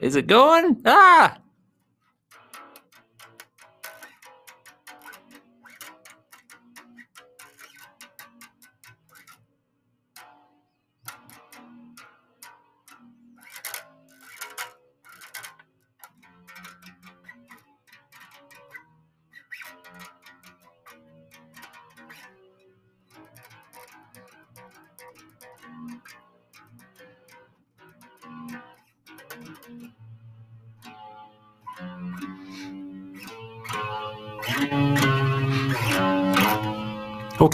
Is it going? Ah!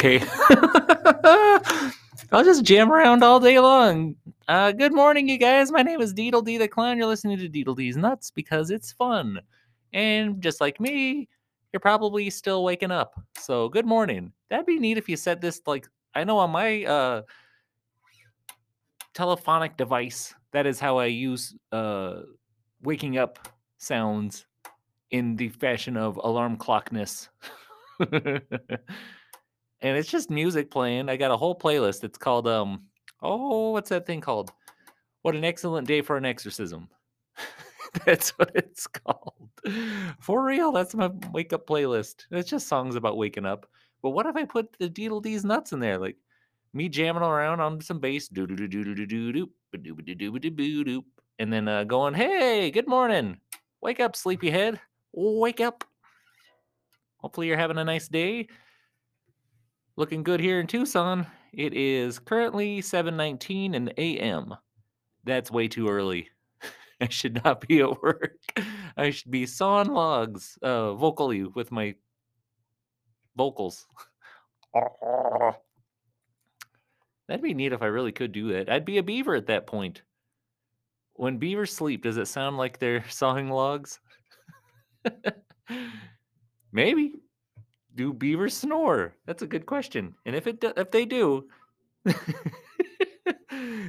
Okay. I'll just jam around all day long. Uh, good morning, you guys. My name is Deedle D the Clown. You're listening to Deedle D's Nuts because it's fun. And just like me, you're probably still waking up. So good morning. That'd be neat if you said this like I know on my uh telephonic device, that is how I use uh waking up sounds in the fashion of alarm clockness. and it's just music playing. I got a whole playlist. It's called um oh, what's that thing called? What an excellent day for an exorcism. that's what it's called. For real, that's my wake up playlist. It's just songs about waking up. But what if I put the Deedle D's nuts in there? Like me jamming around on some bass, doo doo doo doo doo doo doo doo and then uh, going, hey, good morning. Wake up, sleepyhead. Wake up. Hopefully you're having a nice day. Looking good here in Tucson. It is currently 7:19 in the AM. That's way too early. I should not be at work. I should be sawing logs uh, vocally with my vocals. That'd be neat if I really could do that. I'd be a beaver at that point. When beavers sleep, does it sound like they're sawing logs? Maybe. Do beavers snore? That's a good question. And if it do, if they do,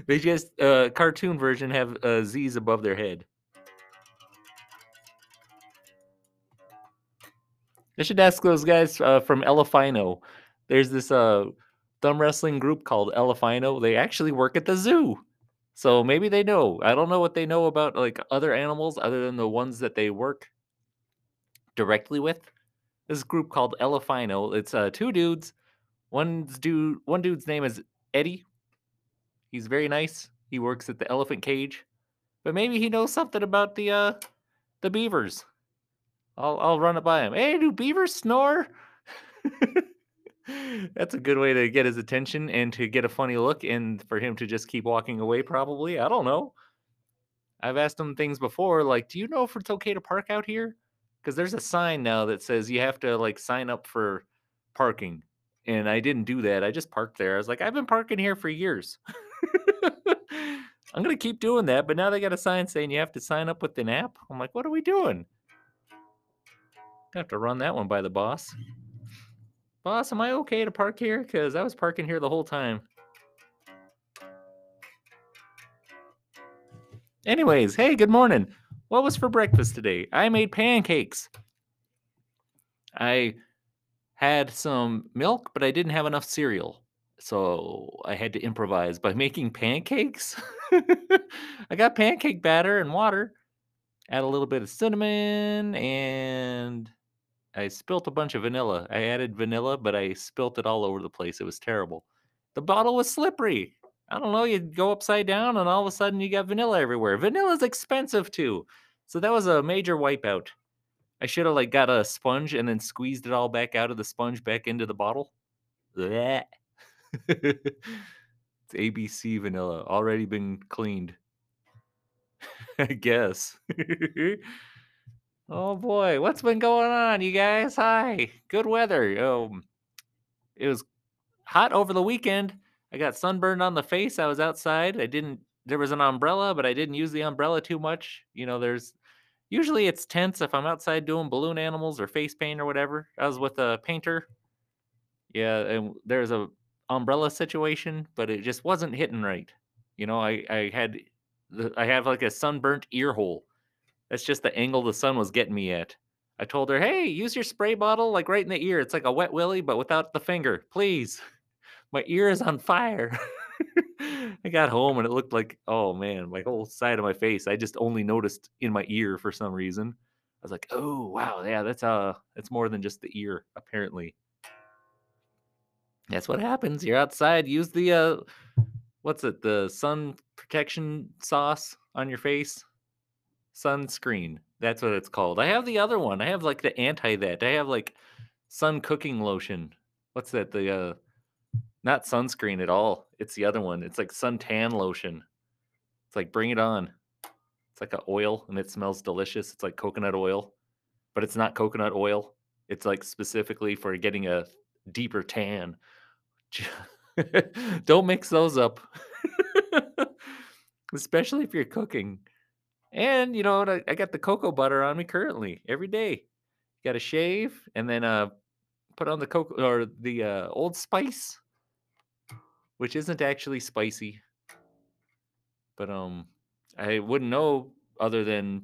they just uh, cartoon version have uh, Z's above their head. I should ask those guys uh, from Elefino. There's this uh, thumb wrestling group called Elefino. They actually work at the zoo. So maybe they know. I don't know what they know about like other animals other than the ones that they work directly with. This group called Elefino. It's uh, two dudes. One's dude one dude's name is Eddie. He's very nice. He works at the elephant cage. But maybe he knows something about the uh the beavers. I'll I'll run it by him. Hey, do beavers snore? That's a good way to get his attention and to get a funny look and for him to just keep walking away, probably. I don't know. I've asked him things before, like, do you know if it's okay to park out here? Because there's a sign now that says you have to like sign up for parking. And I didn't do that. I just parked there. I was like, I've been parking here for years. I'm gonna keep doing that, but now they got a sign saying you have to sign up with an app. I'm like, what are we doing? I have to run that one by the boss. Boss, am I okay to park here? Because I was parking here the whole time. Anyways, hey, good morning. What was for breakfast today? I made pancakes. I had some milk, but I didn't have enough cereal. So I had to improvise by making pancakes. I got pancake batter and water, add a little bit of cinnamon, and I spilt a bunch of vanilla. I added vanilla, but I spilt it all over the place. It was terrible. The bottle was slippery. I don't know, you go upside down and all of a sudden you got vanilla everywhere. Vanilla's expensive too. So that was a major wipeout. I should have like got a sponge and then squeezed it all back out of the sponge back into the bottle. Blech. it's ABC vanilla, already been cleaned. I guess. oh boy, what's been going on, you guys? Hi, good weather. Um, it was hot over the weekend. I got sunburned on the face. I was outside. I didn't. There was an umbrella, but I didn't use the umbrella too much. You know, there's usually it's tense if I'm outside doing balloon animals or face paint or whatever. I was with a painter. Yeah, and there's a umbrella situation, but it just wasn't hitting right. You know, I I had the, I have like a sunburnt ear hole. That's just the angle the sun was getting me at. I told her, "Hey, use your spray bottle like right in the ear. It's like a wet willy, but without the finger, please. My ear is on fire." I got home and it looked like, oh man, my whole side of my face. I just only noticed in my ear for some reason. I was like, oh wow, yeah, that's uh that's more than just the ear, apparently. That's what happens. You're outside, use the uh what's it, the sun protection sauce on your face? Sunscreen. That's what it's called. I have the other one. I have like the anti that. I have like sun cooking lotion. What's that? The uh not sunscreen at all. It's the other one. It's like suntan lotion. It's like bring it on. It's like an oil and it smells delicious. It's like coconut oil, but it's not coconut oil. It's like specifically for getting a deeper tan. Don't mix those up. Especially if you're cooking. And you know what? I, I got the cocoa butter on me currently every day. Got to shave and then uh put on the cocoa or the uh, old spice, which isn't actually spicy. But um, I wouldn't know other than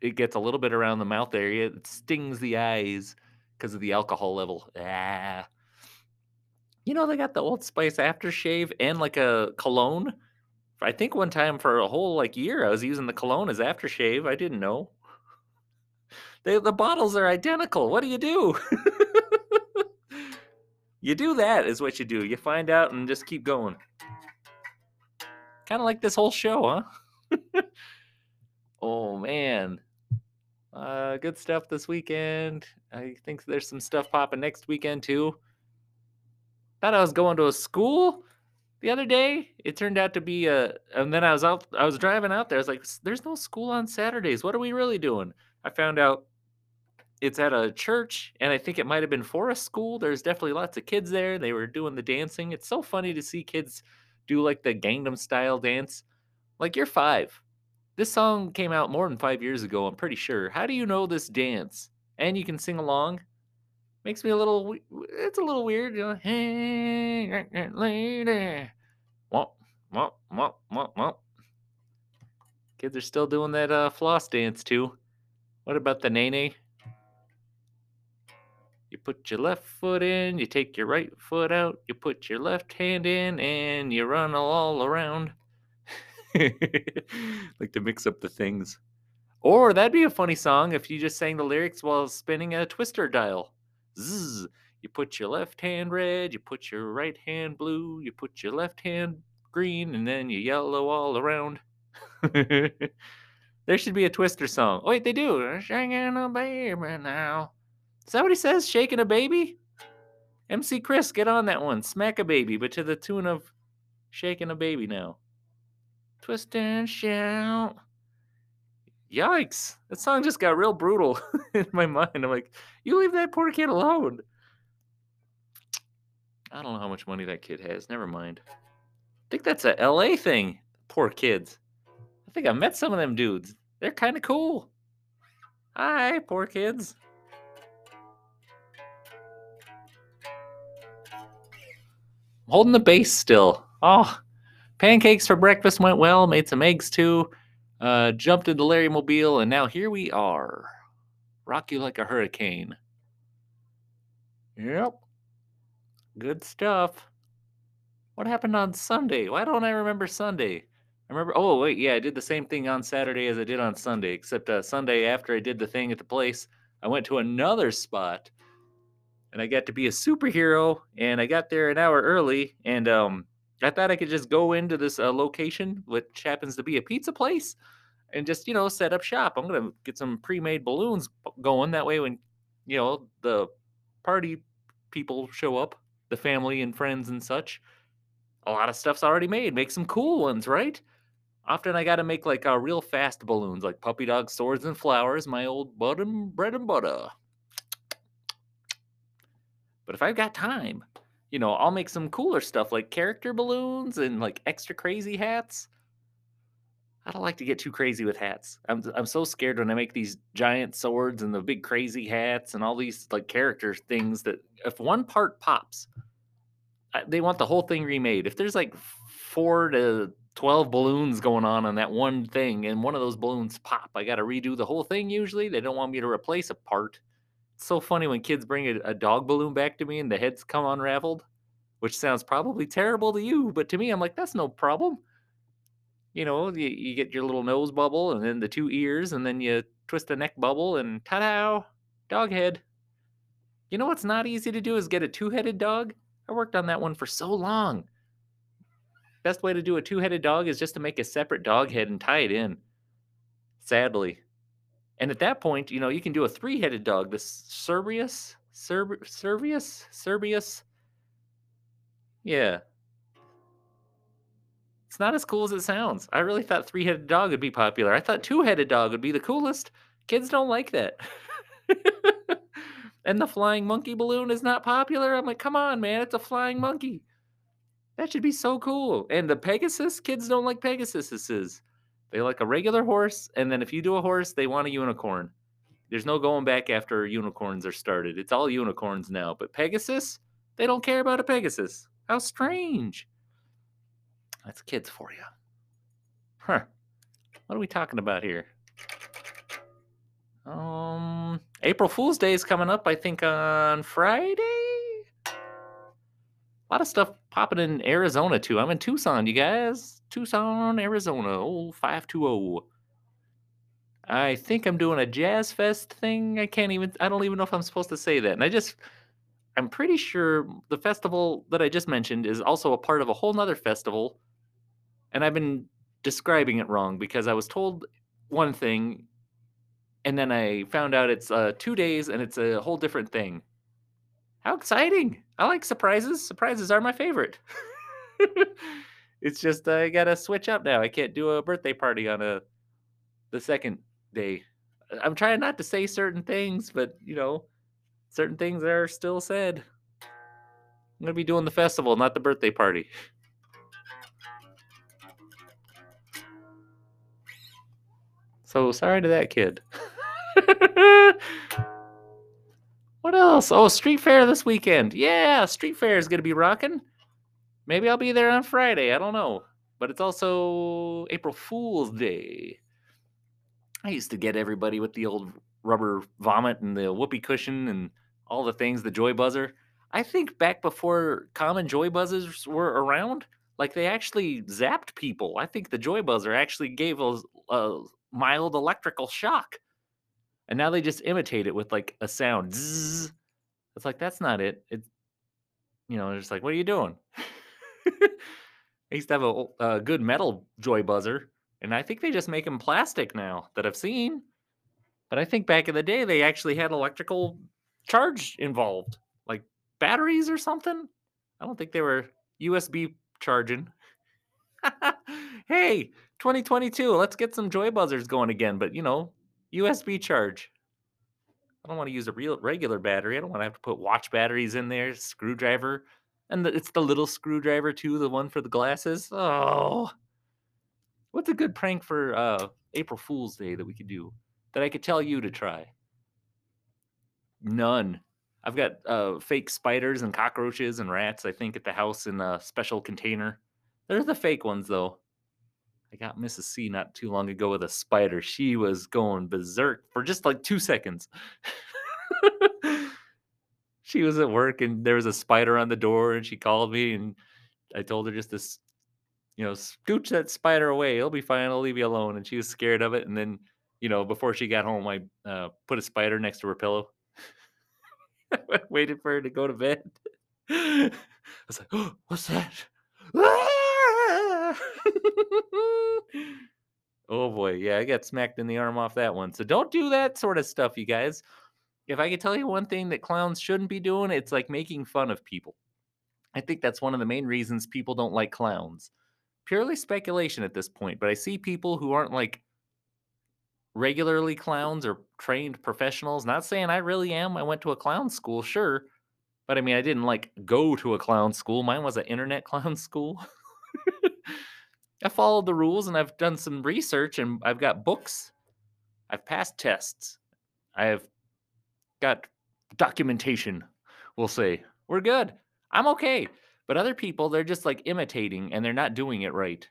it gets a little bit around the mouth area. It stings the eyes because of the alcohol level. Ah. You know, they got the Old Spice aftershave and like a cologne. I think one time for a whole like year, I was using the cologne as aftershave. I didn't know. They, the bottles are identical. What do you do? you do that, is what you do. You find out and just keep going. Kind of like this whole show, huh? oh, man. Uh, good stuff this weekend. I think there's some stuff popping next weekend, too. Thought I was going to a school the other day. It turned out to be a, and then I was out, I was driving out there. I was like, there's no school on Saturdays. What are we really doing? I found out it's at a church, and I think it might have been for a school. There's definitely lots of kids there. They were doing the dancing. It's so funny to see kids do like the Gangnam style dance. Like you're five. This song came out more than five years ago, I'm pretty sure. How do you know this dance? And you can sing along? Makes me a little, it's a little weird. You know, hey, lady. Womp, womp, womp, womp, womp. Kids are still doing that uh, floss dance too. What about the nae nae? You put your left foot in, you take your right foot out, you put your left hand in, and you run all around. like to mix up the things. Or that'd be a funny song if you just sang the lyrics while spinning a twister dial. Zzz. You put your left hand red, you put your right hand blue, you put your left hand green, and then you yellow all around. there should be a twister song. Oh, wait, they do. Shaking a baby now. Is that what he says? Shaking a baby? MC Chris, get on that one. Smack a baby, but to the tune of shaking a baby now. Twist and shout. Yikes. That song just got real brutal in my mind. I'm like, you leave that poor kid alone. I don't know how much money that kid has. Never mind. I think that's a LA thing. Poor kids. I think I met some of them dudes. They're kind of cool. Hi, poor kids. Holding the base still. Oh, pancakes for breakfast went well. Made some eggs too. Uh, jumped into Larry Mobile, and now here we are. Rock you like a hurricane. Yep. Good stuff. What happened on Sunday? Why don't I remember Sunday? I remember. Oh wait, yeah, I did the same thing on Saturday as I did on Sunday, except uh, Sunday after I did the thing at the place, I went to another spot and I got to be a superhero. And I got there an hour early, and um, I thought I could just go into this uh, location, which happens to be a pizza place, and just you know set up shop. I'm gonna get some pre-made balloons going. That way, when you know the party people show up, the family and friends and such, a lot of stuff's already made. Make some cool ones, right? Often I got to make like uh, real fast balloons, like puppy dog swords and flowers, my old bread and bread and butter. But if I've got time, you know, I'll make some cooler stuff like character balloons and like extra crazy hats. I don't like to get too crazy with hats. I'm I'm so scared when I make these giant swords and the big crazy hats and all these like character things that if one part pops, they want the whole thing remade. If there's like four to 12 balloons going on on that one thing and one of those balloons pop, I got to redo the whole thing usually. They don't want me to replace a part so funny when kids bring a, a, dog balloon back to me and the heads come unraveled. which sounds probably terrible to you, but to me, I'm like, that's no problem. You know, you, you get your little nose bubble and then the two ears, and then you twist a neck bubble, and ta da, dog head. You know what's not easy to do is get a two headed dog. I worked on that one for so long. Best way to do a two headed dog is just to make a separate dog head and tie it in. Sadly. And at that point, you know, you can do a three headed dog. The Cerberus? Cerber- Servius? Serbius? Yeah. It's not as cool as it sounds. I really thought three headed dog would be popular. I thought two headed dog would be the coolest. Kids don't like that. and the flying monkey balloon is not popular. I'm like, come on, man, it's a flying monkey. That should be so cool. And the Pegasus, kids don't like Pegasuses. They like a regular horse, and then if you do a horse, they want a unicorn. There's no going back after unicorns are started. It's all unicorns now. But Pegasus, they don't care about a Pegasus. How strange. That's kids for you. Huh. What are we talking about here? Um, April Fool's Day is coming up, I think, on Friday. A lot of stuff popping in Arizona too. I'm in Tucson, you guys. Tucson, Arizona. Old 520. I think I'm doing a Jazz Fest thing. I can't even I don't even know if I'm supposed to say that. And I just I'm pretty sure the festival that I just mentioned is also a part of a whole nother festival. And I've been describing it wrong because I was told one thing and then I found out it's uh, two days and it's a whole different thing. How exciting! I like surprises. Surprises are my favorite. it's just I gotta switch up now. I can't do a birthday party on a the second day. I'm trying not to say certain things, but you know, certain things are still said. I'm gonna be doing the festival, not the birthday party. So sorry to that kid. what else? Oh, Street Fair this weekend. Yeah, Street Fair is gonna be rocking. Maybe I'll be there on Friday. I don't know. But it's also April Fool's Day. I used to get everybody with the old rubber vomit and the whoopee cushion and all the things, the joy buzzer. I think back before common joy buzzers were around, like they actually zapped people. I think the joy buzzer actually gave a, a mild electrical shock. And now they just imitate it with like a sound. Zzz. It's like that's not it. It's you know, it's just like, what are you doing? I used to have a, a good metal joy buzzer, and I think they just make them plastic now that I've seen. But I think back in the day they actually had electrical charge involved, like batteries or something. I don't think they were USB charging. hey, 2022, let's get some joy buzzers going again, but you know, USB charge. I don't want to use a real regular battery. I don't want to have to put watch batteries in there, screwdriver. And the, it's the little screwdriver too, the one for the glasses. Oh. What's a good prank for uh, April Fool's Day that we could do that I could tell you to try? None. I've got uh, fake spiders and cockroaches and rats, I think, at the house in a special container. They're the fake ones, though. I got Mrs. C not too long ago with a spider. She was going berserk for just like two seconds. she was at work and there was a spider on the door and she called me and I told her just this, you know, scooch that spider away. It'll be fine. I'll leave you alone. And she was scared of it. And then, you know, before she got home, I uh, put a spider next to her pillow. waited for her to go to bed. I was like, oh, what's that? oh boy, yeah, I got smacked in the arm off that one. So don't do that sort of stuff, you guys. If I could tell you one thing that clowns shouldn't be doing, it's like making fun of people. I think that's one of the main reasons people don't like clowns. Purely speculation at this point, but I see people who aren't like regularly clowns or trained professionals. Not saying I really am. I went to a clown school, sure. But I mean, I didn't like go to a clown school. Mine was an internet clown school. I followed the rules and I've done some research and I've got books. I've passed tests. I have got documentation, we'll say. We're good. I'm okay. But other people, they're just like imitating and they're not doing it right.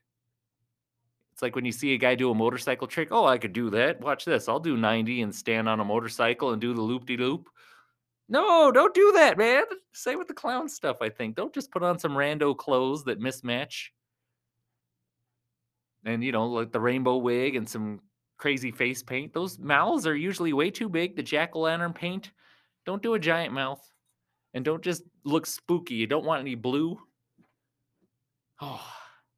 It's like when you see a guy do a motorcycle trick. Oh, I could do that. Watch this. I'll do 90 and stand on a motorcycle and do the loop de loop. No, don't do that, man. Say with the clown stuff, I think. Don't just put on some rando clothes that mismatch. And, you know, like the rainbow wig and some crazy face paint. Those mouths are usually way too big. The jack o' lantern paint. Don't do a giant mouth. And don't just look spooky. You don't want any blue. Oh,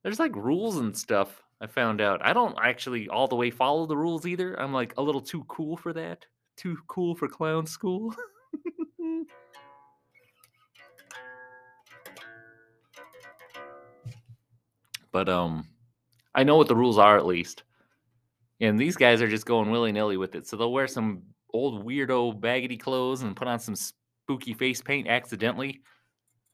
there's like rules and stuff. I found out. I don't actually all the way follow the rules either. I'm like a little too cool for that. Too cool for clown school. but um I know what the rules are at least. And these guys are just going willy nilly with it. So they'll wear some old weirdo baggedy clothes and put on some spooky face paint accidentally.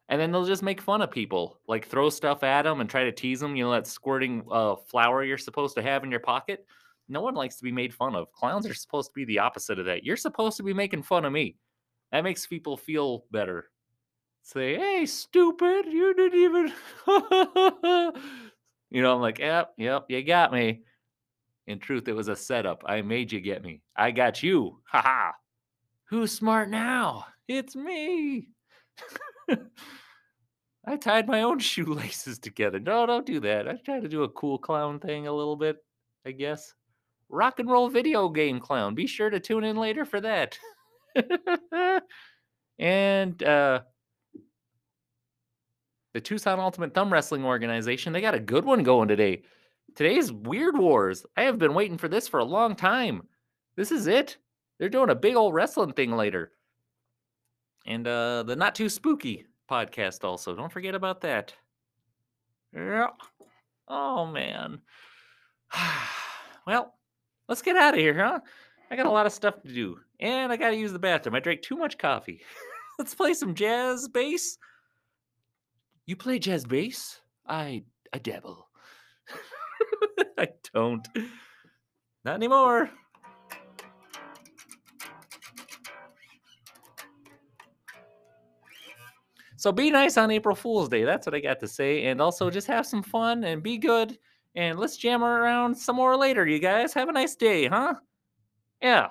And then they'll just make fun of people, like throw stuff at them and try to tease them. You know, that squirting uh, flour you're supposed to have in your pocket. No one likes to be made fun of. Clowns are supposed to be the opposite of that. You're supposed to be making fun of me. That makes people feel better. Say, hey, stupid, you didn't even. you know, I'm like, yep, yep, you got me. In truth, it was a setup. I made you get me. I got you. Ha ha. Who's smart now? It's me. I tied my own shoelaces together. No, don't do that. I tried to do a cool clown thing a little bit, I guess. Rock and roll video game clown. Be sure to tune in later for that. and uh the Tucson Ultimate Thumb Wrestling Organization, they got a good one going today. Today's Weird Wars. I have been waiting for this for a long time. This is it. They're doing a big old wrestling thing later. And uh the Not Too Spooky podcast also. Don't forget about that. Yeah. Oh man. well, let's get out of here, huh? I got a lot of stuff to do. And I got to use the bathroom. I drank too much coffee. let's play some jazz bass. You play jazz bass? I I dabble. I don't. Not anymore. So be nice on April Fool's Day. That's what I got to say. And also just have some fun and be good. And let's jam around some more later, you guys. Have a nice day, huh? Yeah.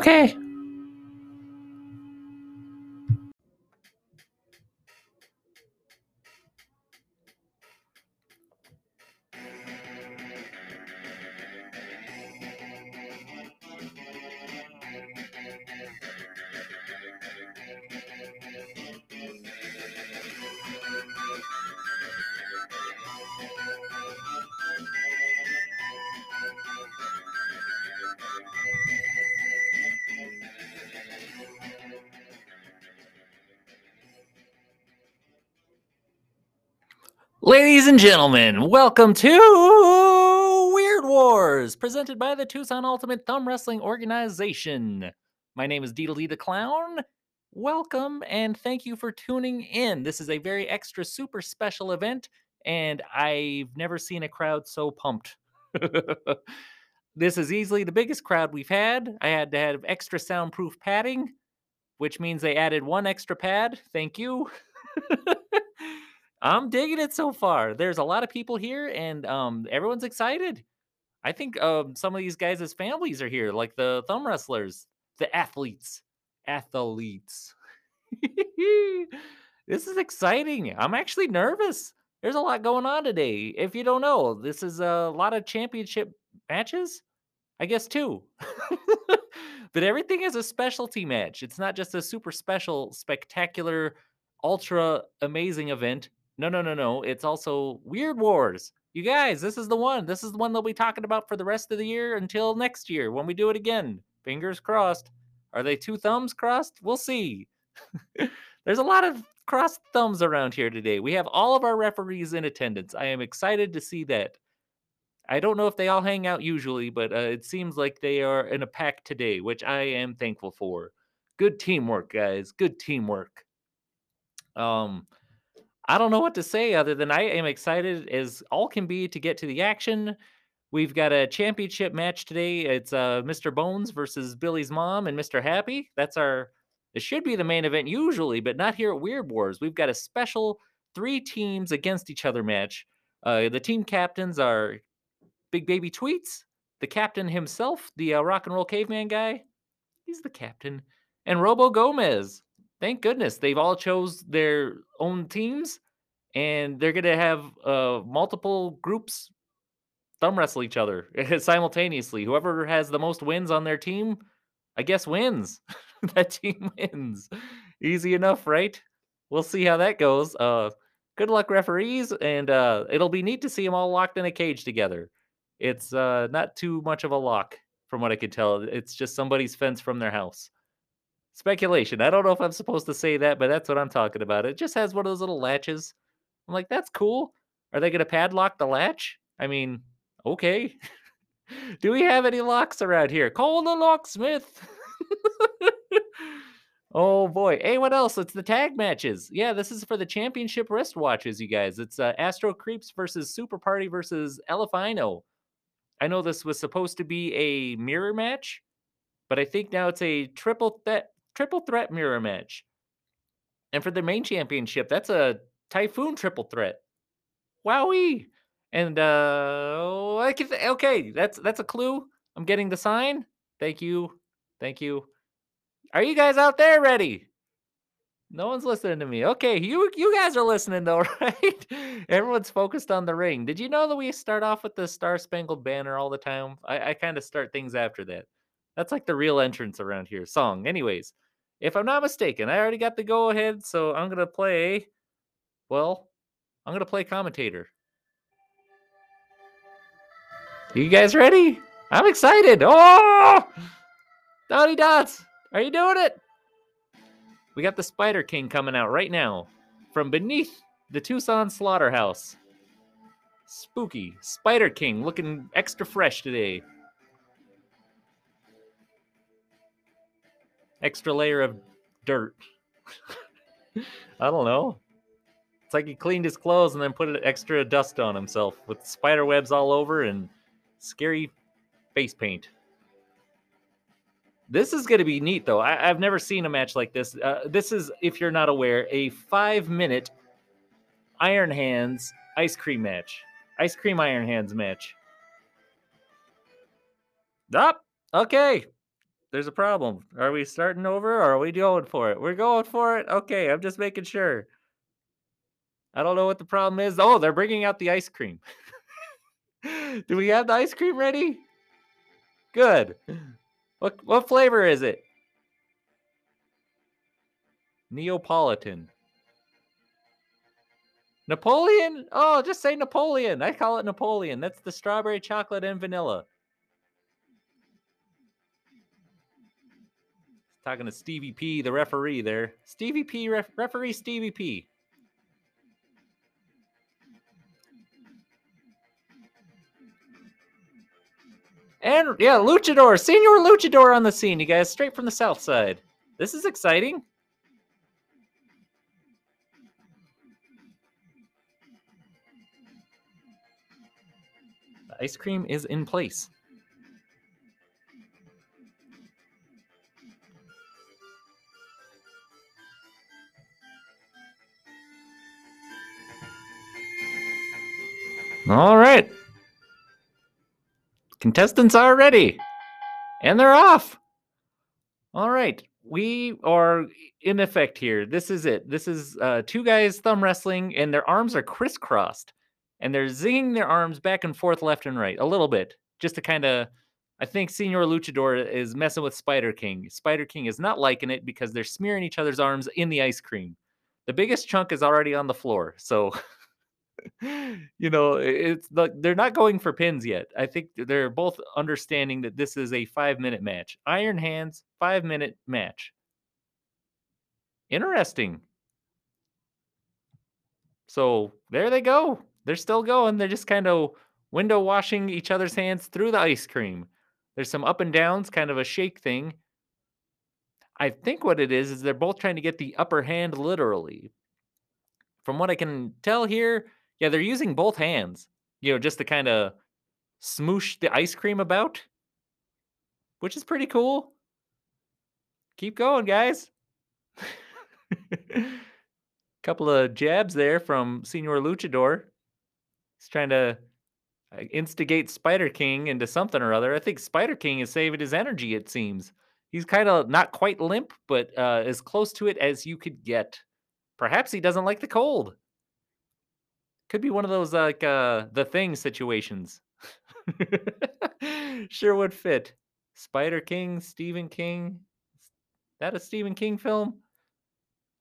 Okay. And gentlemen, welcome to Weird Wars, presented by the Tucson Ultimate Thumb Wrestling Organization. My name is Deedle the Clown. Welcome and thank you for tuning in. This is a very extra, super special event, and I've never seen a crowd so pumped. this is easily the biggest crowd we've had. I had to have extra soundproof padding, which means they added one extra pad. Thank you. I'm digging it so far. There's a lot of people here, and um, everyone's excited. I think um, some of these guys' families are here, like the thumb wrestlers, the athletes, athletes. this is exciting. I'm actually nervous. There's a lot going on today. If you don't know, this is a lot of championship matches. I guess two. but everything is a specialty match. It's not just a super special, spectacular, ultra amazing event. No, no, no, no. It's also Weird Wars. You guys, this is the one. This is the one they'll be talking about for the rest of the year until next year when we do it again. Fingers crossed. Are they two thumbs crossed? We'll see. There's a lot of crossed thumbs around here today. We have all of our referees in attendance. I am excited to see that. I don't know if they all hang out usually, but uh, it seems like they are in a pack today, which I am thankful for. Good teamwork, guys. Good teamwork. Um, I don't know what to say other than I am excited as all can be to get to the action. We've got a championship match today. It's uh, Mr. Bones versus Billy's mom and Mr. Happy. That's our This should be the main event usually, but not here at Weird Wars. We've got a special three teams against each other match. Uh, the team captains are Big Baby Tweets, the captain himself, the uh, rock and roll caveman guy. He's the captain, and Robo Gomez. Thank goodness they've all chose their own teams, and they're gonna have uh, multiple groups thumb wrestle each other simultaneously. Whoever has the most wins on their team, I guess wins. that team wins. Easy enough, right? We'll see how that goes. Uh, good luck, referees, and uh, it'll be neat to see them all locked in a cage together. It's uh, not too much of a lock, from what I could tell. It's just somebody's fence from their house. Speculation. I don't know if I'm supposed to say that, but that's what I'm talking about. It just has one of those little latches. I'm like, that's cool. Are they going to padlock the latch? I mean, okay. Do we have any locks around here? Call the locksmith. oh boy. Hey, what else? It's the tag matches. Yeah, this is for the championship wristwatches, you guys. It's uh, Astro Creeps versus Super Party versus Elefino. I know this was supposed to be a mirror match, but I think now it's a triple threat triple threat mirror match. And for the main championship, that's a Typhoon triple threat. Wowie! And uh okay, that's that's a clue. I'm getting the sign. Thank you. Thank you. Are you guys out there ready? No one's listening to me. Okay, you you guys are listening though, right? Everyone's focused on the ring. Did you know that we start off with the Star Spangled Banner all the time? I, I kind of start things after that. That's like the real entrance around here. Song. Anyways, if I'm not mistaken, I already got the go ahead, so I'm gonna play. Well, I'm gonna play commentator. You guys ready? I'm excited. Oh, Donny Dots, are you doing it? We got the Spider King coming out right now from beneath the Tucson slaughterhouse. Spooky. Spider King looking extra fresh today. Extra layer of dirt. I don't know. It's like he cleaned his clothes and then put an extra dust on himself with spider webs all over and scary face paint. This is going to be neat, though. I, have never seen a match like this. Uh, this is, if you're not aware, a five minute Iron Hands ice cream match. Ice cream Iron Hands match. Up. Oh, okay. There's a problem. Are we starting over or are we going for it? We're going for it. Okay. I'm just making sure. I don't know what the problem is. Oh, they're bringing out the ice cream. Do we have the ice cream ready? Good. What what flavor is it? Neapolitan. Napoleon? Oh, just say Napoleon. I call it Napoleon. That's the strawberry chocolate and vanilla. Talking to Stevie P, the referee there. Stevie P, ref- referee Stevie P. And yeah, Luchador, Senor Luchador on the scene, you guys, straight from the south side. This is exciting. The ice cream is in place. All right. Contestants are ready. And they're off. All right. We are in effect here. This is it. This is uh, two guys thumb wrestling, and their arms are crisscrossed. And they're zinging their arms back and forth, left and right, a little bit, just to kind of. I think Senor Luchador is messing with Spider King. Spider King is not liking it because they're smearing each other's arms in the ice cream. The biggest chunk is already on the floor. So you know, it's the, they're not going for pins yet. I think they're both understanding that this is a five minute match. Iron Hands, five minute match. Interesting. So there they go. They're still going. They're just kind of window washing each other's hands through the ice cream. There's some up and downs, kind of a shake thing. I think what it is is they're both trying to get the upper hand literally. From what I can tell here, yeah, they're using both hands, you know, just to kind of smoosh the ice cream about, which is pretty cool. Keep going, guys. Couple of jabs there from Senor Luchador. He's trying to uh, instigate Spider King into something or other. I think Spider King is saving his energy, it seems. He's kind of not quite limp, but uh, as close to it as you could get. Perhaps he doesn't like the cold. Could be one of those like uh, the thing situations. sure would fit. Spider King, Stephen King. Is That a Stephen King film?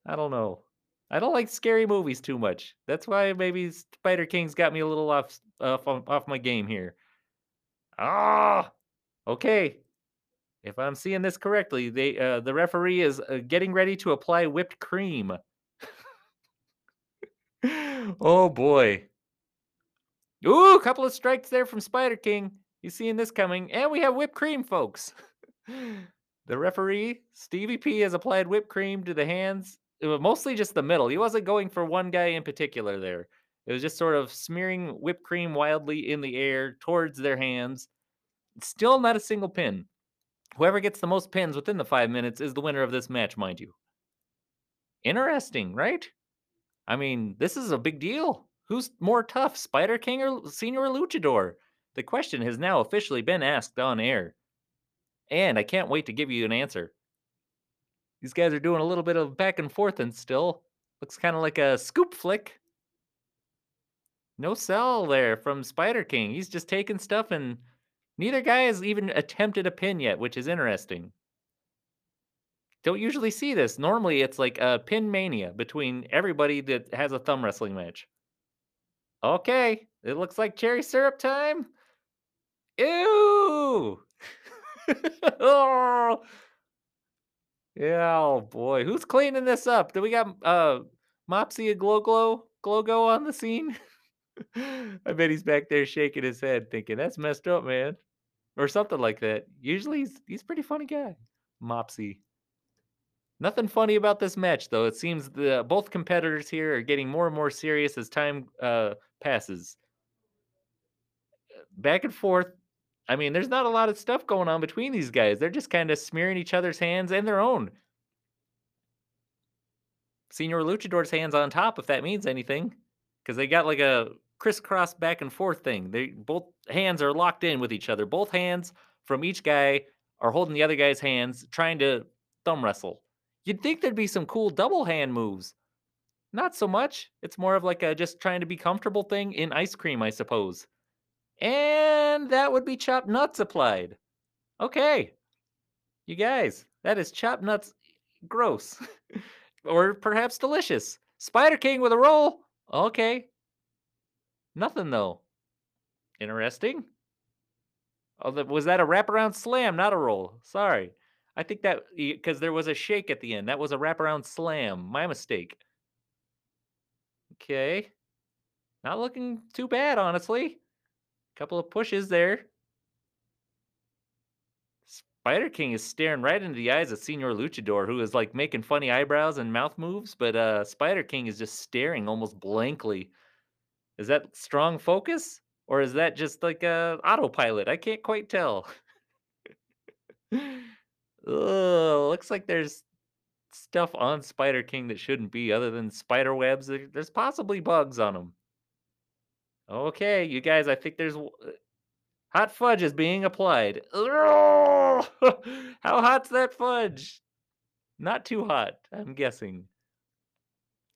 I don't know. I don't like scary movies too much. That's why maybe Spider King's got me a little off off off my game here. Ah, okay. If I'm seeing this correctly, they uh, the referee is uh, getting ready to apply whipped cream. oh boy. Ooh, a couple of strikes there from Spider King. You seeing this coming? And we have whipped cream, folks. the referee, Stevie P, has applied whipped cream to the hands it was mostly just the middle. He wasn't going for one guy in particular there. It was just sort of smearing whipped cream wildly in the air towards their hands. Still not a single pin. Whoever gets the most pins within the five minutes is the winner of this match, mind you. Interesting, right? I mean, this is a big deal. Who's more tough, Spider King or Senor Luchador? The question has now officially been asked on air. And I can't wait to give you an answer. These guys are doing a little bit of back and forth and still. Looks kind of like a scoop flick. No sell there from Spider King. He's just taking stuff and neither guy has even attempted a pin yet, which is interesting. Don't usually see this. Normally it's like a pin mania between everybody that has a thumb wrestling match. Okay, it looks like cherry syrup time. Ew! oh! Yeah, oh boy. Who's cleaning this up? Do we got uh Mopsy and Glow Glow Glow go on the scene? I bet he's back there shaking his head thinking, that's messed up, man. Or something like that. Usually he's he's pretty funny guy. Mopsy. Nothing funny about this match though. It seems the both competitors here are getting more and more serious as time uh passes. Back and forth, I mean, there's not a lot of stuff going on between these guys. They're just kind of smearing each other's hands and their own. Senor Luchador's hands on top, if that means anything, because they got like a crisscross back and forth thing. They both hands are locked in with each other. Both hands from each guy are holding the other guy's hands, trying to thumb wrestle. You'd think there'd be some cool double hand moves. Not so much. It's more of like a just trying to be comfortable thing in ice cream, I suppose. And that would be chopped nuts applied. Okay. You guys, that is chopped nuts gross. or perhaps delicious. Spider King with a roll. Okay. Nothing though. Interesting. Oh, was that a wraparound slam, not a roll? Sorry. I think that because there was a shake at the end. That was a wraparound slam. My mistake. Okay. Not looking too bad, honestly. Couple of pushes there. Spider King is staring right into the eyes of Senor Luchador, who is like making funny eyebrows and mouth moves, but uh, Spider King is just staring almost blankly. Is that strong focus? Or is that just like a autopilot? I can't quite tell. Looks like there's stuff on Spider King that shouldn't be, other than spider webs. There's possibly bugs on them. Okay, you guys, I think there's uh, hot fudge is being applied. How hot's that fudge? Not too hot, I'm guessing.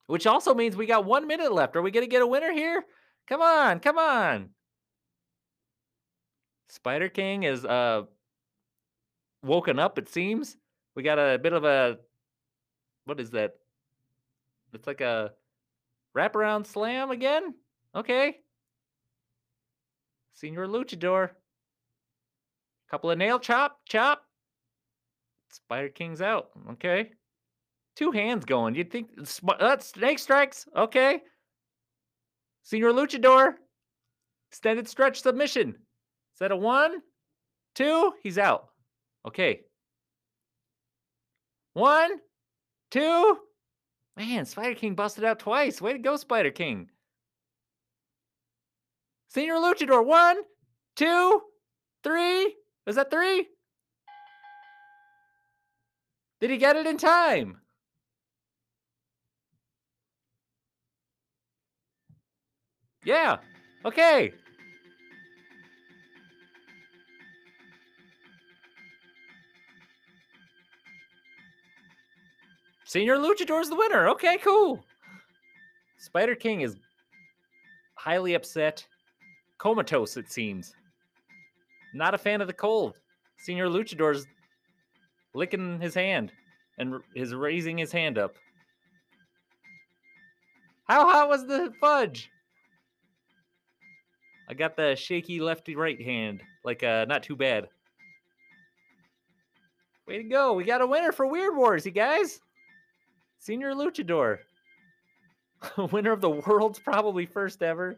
Which also means we got one minute left. Are we going to get a winner here? Come on, come on. Spider King is uh woken up, it seems. We got a bit of a what is that? It's like a wraparound slam again? Okay. Senor Luchador. Couple of nail chop, chop. Spider King's out. Okay. Two hands going. You'd think uh, that's uh, snake strikes. Okay. Senor Luchador. Extended stretch submission. Is that a one? Two? He's out. Okay. One, two. Man, Spider King busted out twice. Way to go, Spider King. Senor Luchador. One, two, three. Is that three? Did he get it in time? Yeah. Okay. Senor Luchador is the winner. Okay, cool. Spider King is highly upset, comatose, it seems. Not a fan of the cold. Senor Luchador's licking his hand and is raising his hand up. How hot was the fudge? I got the shaky lefty right hand. Like, uh, not too bad. Way to go. We got a winner for Weird Wars, you guys. Senor Luchador. winner of the world's probably first ever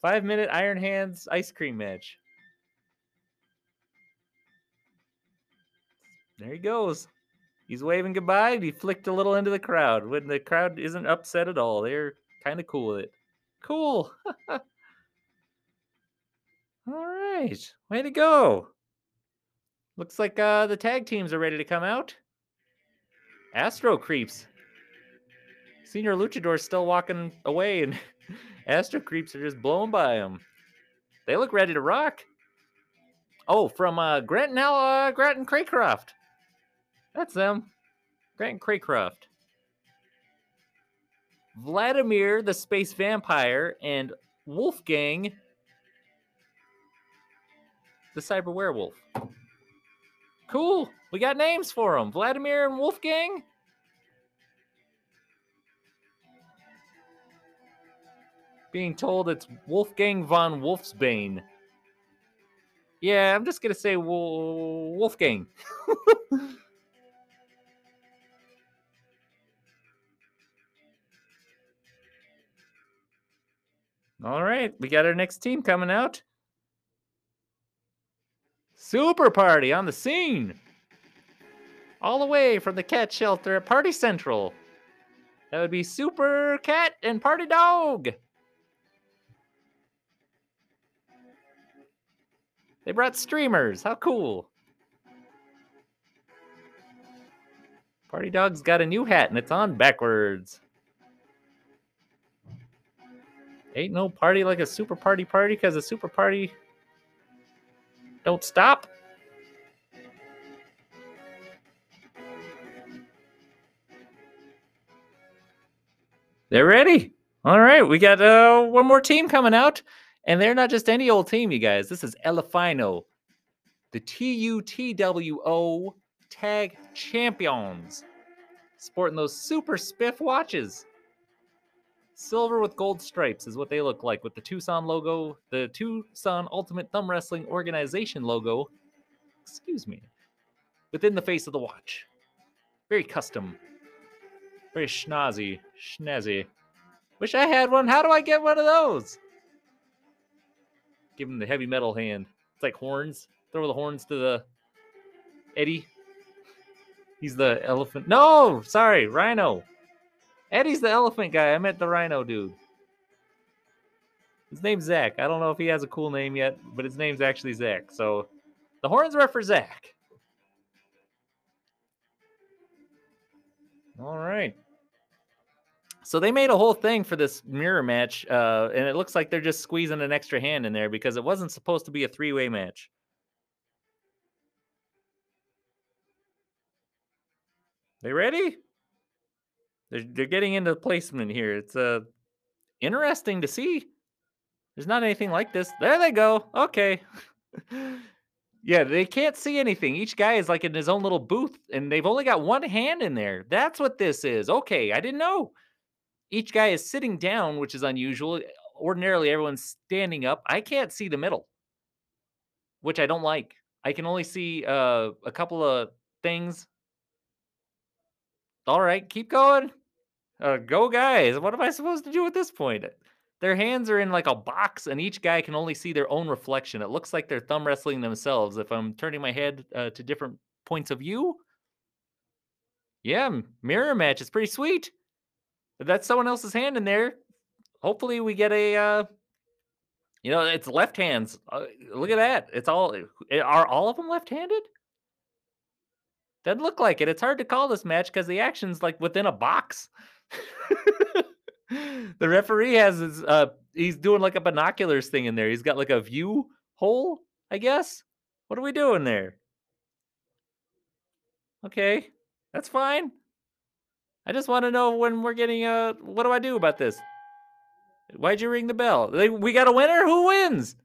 five minute Iron Hands ice cream match. There he goes. He's waving goodbye and he flicked a little into the crowd when the crowd isn't upset at all. They're kind of cool with it. Cool. all right. Way to go. Looks like uh, the tag teams are ready to come out. Astro Creeps. Senor Luchador's still walking away, and Astro Creeps are just blowing by him. They look ready to rock. Oh, from uh, Grant and, uh, Grant and Craycroft. That's them. Grant Craycroft. Vladimir the Space Vampire and Wolfgang the Cyber Werewolf. Cool. We got names for them. Vladimir and Wolfgang. Being told it's Wolfgang von Wolfsbane. Yeah, I'm just going to say Wolfgang. All right, we got our next team coming out. Super Party on the scene. All the way from the cat shelter at Party Central. That would be Super Cat and Party Dog. They brought streamers. How cool. Party Dog's got a new hat and it's on backwards. Ain't no party like a super party party because a super party don't stop. They're ready. All right, we got uh, one more team coming out, and they're not just any old team, you guys. This is Elefino, the TUTWO Tag Champions, sporting those super spiff watches. Silver with gold stripes is what they look like with the Tucson logo, the Tucson Ultimate Thumb Wrestling Organization logo. Excuse me. Within the face of the watch. Very custom. Very schnazzy. Schnazzy. Wish I had one. How do I get one of those? Give him the heavy metal hand. It's like horns. Throw the horns to the Eddie. He's the elephant. No, sorry, Rhino. Eddie's the elephant guy. I meant the rhino dude. His name's Zach. I don't know if he has a cool name yet, but his name's actually Zach. So the horns are for Zach. All right. So they made a whole thing for this mirror match, uh, and it looks like they're just squeezing an extra hand in there because it wasn't supposed to be a three way match. They ready? They're, they're getting into placement here. It's uh, interesting to see. There's not anything like this. There they go. Okay. yeah, they can't see anything. Each guy is like in his own little booth, and they've only got one hand in there. That's what this is. Okay, I didn't know. Each guy is sitting down, which is unusual. Ordinarily, everyone's standing up. I can't see the middle, which I don't like. I can only see uh, a couple of things. All right, keep going. Uh, go guys. What am I supposed to do at this point? Their hands are in like a box, and each guy can only see their own reflection. It looks like they're thumb wrestling themselves. If I'm turning my head uh, to different points of view, yeah, mirror match is pretty sweet. That's someone else's hand in there, hopefully we get a. Uh, you know, it's left hands. Uh, look at that. It's all. Eh, are all of them left-handed? Doesn't look like it. It's hard to call this match because the action's like within a box. the referee has his uh he's doing like a binoculars thing in there. He's got like a view hole, I guess. What are we doing there? Okay. That's fine. I just want to know when we're getting uh what do I do about this? Why'd you ring the bell? We got a winner? Who wins?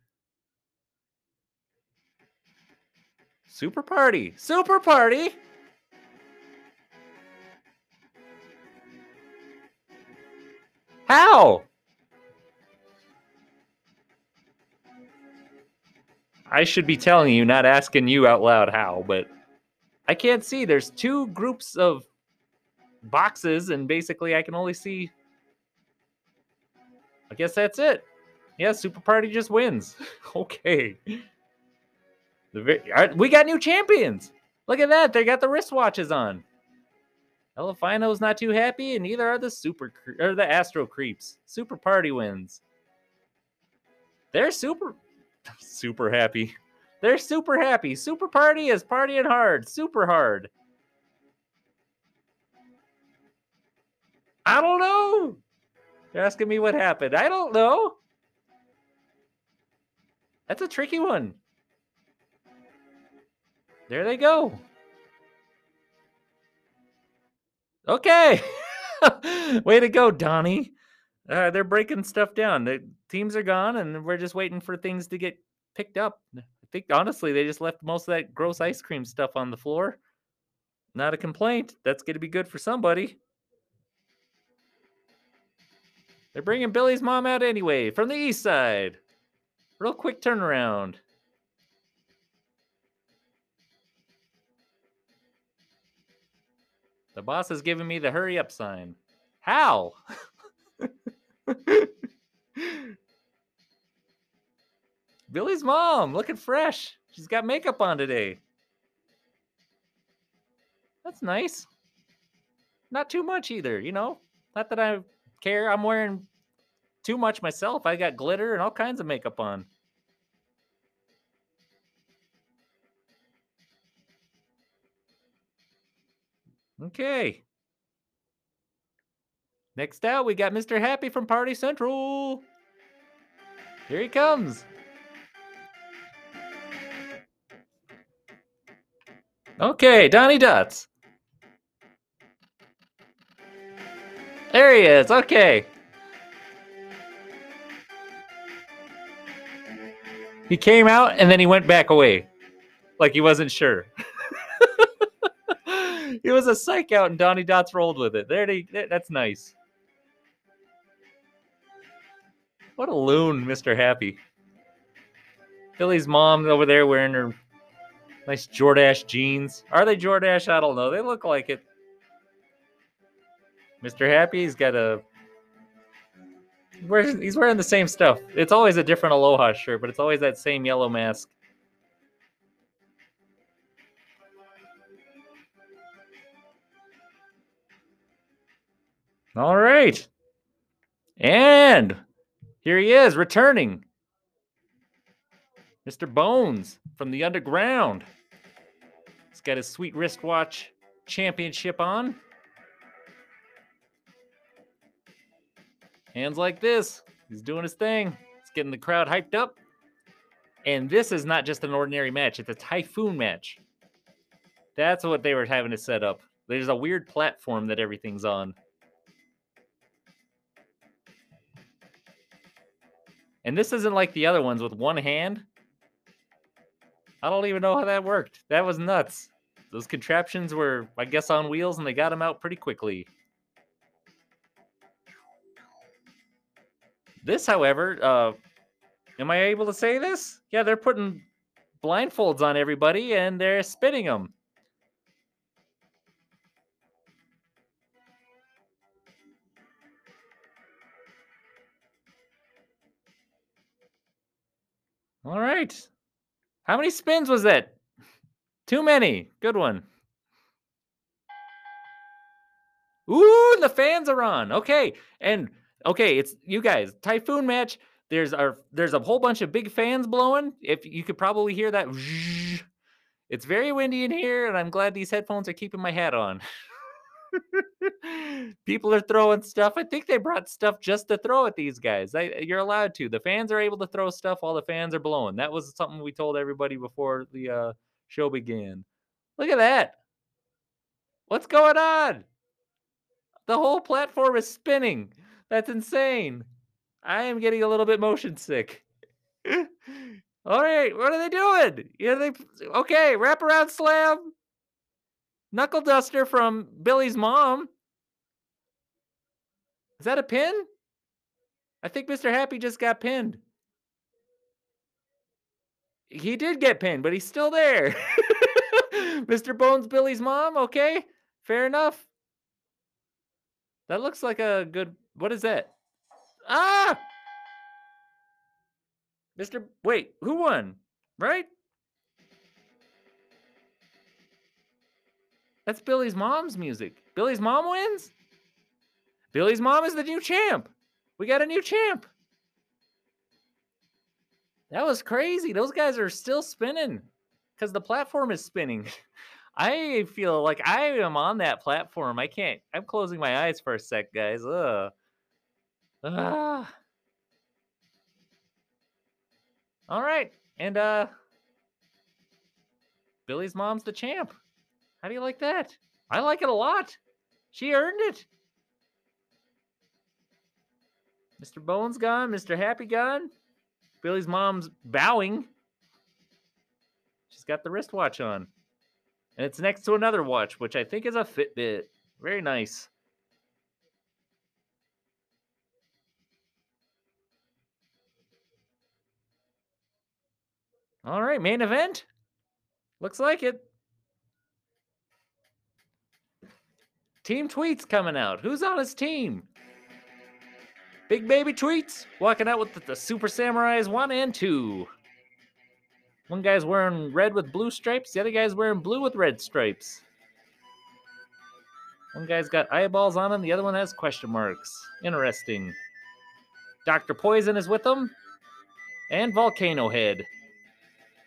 Super party. Super party. How? I should be telling you, not asking you out loud how, but I can't see. There's two groups of boxes, and basically I can only see. I guess that's it. Yeah, Super Party just wins. okay. The, we got new champions. Look at that. They got the wristwatches on. Elefino's not too happy, and neither are the super or the Astro Creeps. Super Party wins. They're super super happy. They're super happy. Super Party is partying hard, super hard. I don't know. They're asking me what happened. I don't know. That's a tricky one. There they go. Okay. Way to go, Donnie. Uh, they're breaking stuff down. The teams are gone, and we're just waiting for things to get picked up. I think honestly, they just left most of that gross ice cream stuff on the floor. Not a complaint. That's going to be good for somebody. They're bringing Billy's mom out anyway from the east side. Real quick turnaround. The boss is giving me the hurry up sign. How? Billy's mom, looking fresh. She's got makeup on today. That's nice. Not too much either, you know? Not that I care. I'm wearing too much myself. I got glitter and all kinds of makeup on. Okay. Next out, we got Mr. Happy from Party Central. Here he comes. Okay, Donnie Dots. There he is. Okay. He came out and then he went back away. Like he wasn't sure. he was a psych out and Donnie Dots rolled with it. There they, that's nice. What a loon, Mr. Happy. Billy's mom over there wearing her nice Jordache jeans. Are they Jordache? I don't know. They look like it. Mr. Happy, he's got a. He's wearing the same stuff. It's always a different Aloha shirt, but it's always that same yellow mask. All right. And here he is, returning. Mr. Bones from the underground. He's got his sweet wristwatch championship on. Hands like this. He's doing his thing. He's getting the crowd hyped up. And this is not just an ordinary match, it's a typhoon match. That's what they were having to set up. There's a weird platform that everything's on. And this isn't like the other ones with one hand. I don't even know how that worked. That was nuts. Those contraptions were, I guess, on wheels and they got them out pretty quickly. This, however, uh, am I able to say this? Yeah, they're putting blindfolds on everybody and they're spinning them. All right. How many spins was that? Too many. Good one. Ooh, the fans are on. Okay. And okay, it's you guys, typhoon match. There's our there's a whole bunch of big fans blowing. If you could probably hear that. It's very windy in here, and I'm glad these headphones are keeping my hat on. People are throwing stuff. I think they brought stuff just to throw at these guys. I, you're allowed to. The fans are able to throw stuff while the fans are blowing. That was something we told everybody before the uh, show began. Look at that. What's going on? The whole platform is spinning. That's insane. I am getting a little bit motion sick. All right, what are they doing? Yeah, they okay. Wraparound slam. Knuckle duster from Billy's mom. Is that a pin? I think Mr. Happy just got pinned. He did get pinned, but he's still there. Mr. Bones, Billy's mom. Okay, fair enough. That looks like a good. What is that? Ah! Mr. Wait, who won? Right? That's Billy's mom's music. Billy's mom wins? Billy's mom is the new champ. We got a new champ. That was crazy. Those guys are still spinning because the platform is spinning. I feel like I am on that platform. I can't. I'm closing my eyes for a sec, guys. Ugh. Ah. All right. And uh Billy's mom's the champ. How do you like that? I like it a lot. She earned it. Mr. Bones gone, Mr. Happy gone. Billy's mom's bowing. She's got the wristwatch on. And it's next to another watch, which I think is a Fitbit. Very nice. All right, main event. Looks like it. Team Tweets coming out. Who's on his team? Big Baby Tweets walking out with the, the Super Samurais 1 and 2. One guy's wearing red with blue stripes, the other guy's wearing blue with red stripes. One guy's got eyeballs on him, the other one has question marks. Interesting. Dr. Poison is with them, and Volcano Head.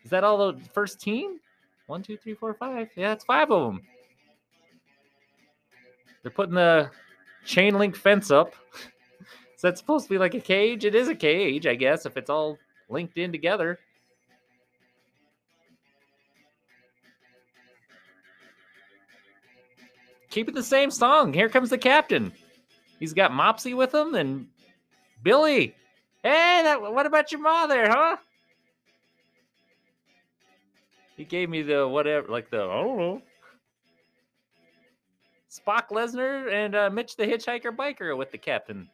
Is that all the first team? One, two, three, four, five. Yeah, it's five of them. They're putting the chain link fence up. Is that supposed to be like a cage? It is a cage, I guess, if it's all linked in together. Keep it the same song. Here comes the captain. He's got Mopsy with him and Billy. Hey, that, what about your mother, huh? He gave me the whatever, like the I don't know. Spock Lesnar and uh, Mitch the Hitchhiker Biker with the captain.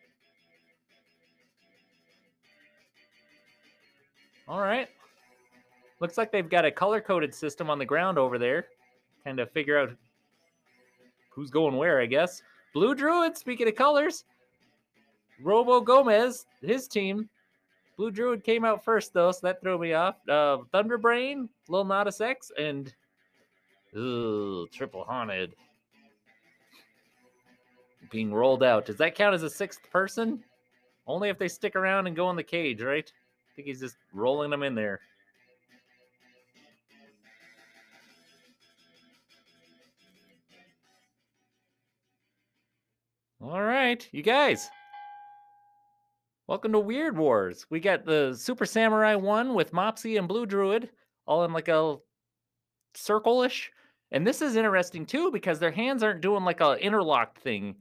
All right. Looks like they've got a color coded system on the ground over there. Kind of figure out who's going where, I guess. Blue Druid, speaking of colors. Robo Gomez, his team, Blue Druid came out first though, so that threw me off. Uh, Thunderbrain, Lil Nodus X, and ugh, Triple Haunted being rolled out. Does that count as a sixth person? Only if they stick around and go in the cage, right? I think he's just rolling them in there. All right, you guys. Welcome to Weird Wars. We got the Super Samurai one with Mopsy and Blue Druid, all in like a circle-ish. And this is interesting too because their hands aren't doing like a interlocked thing,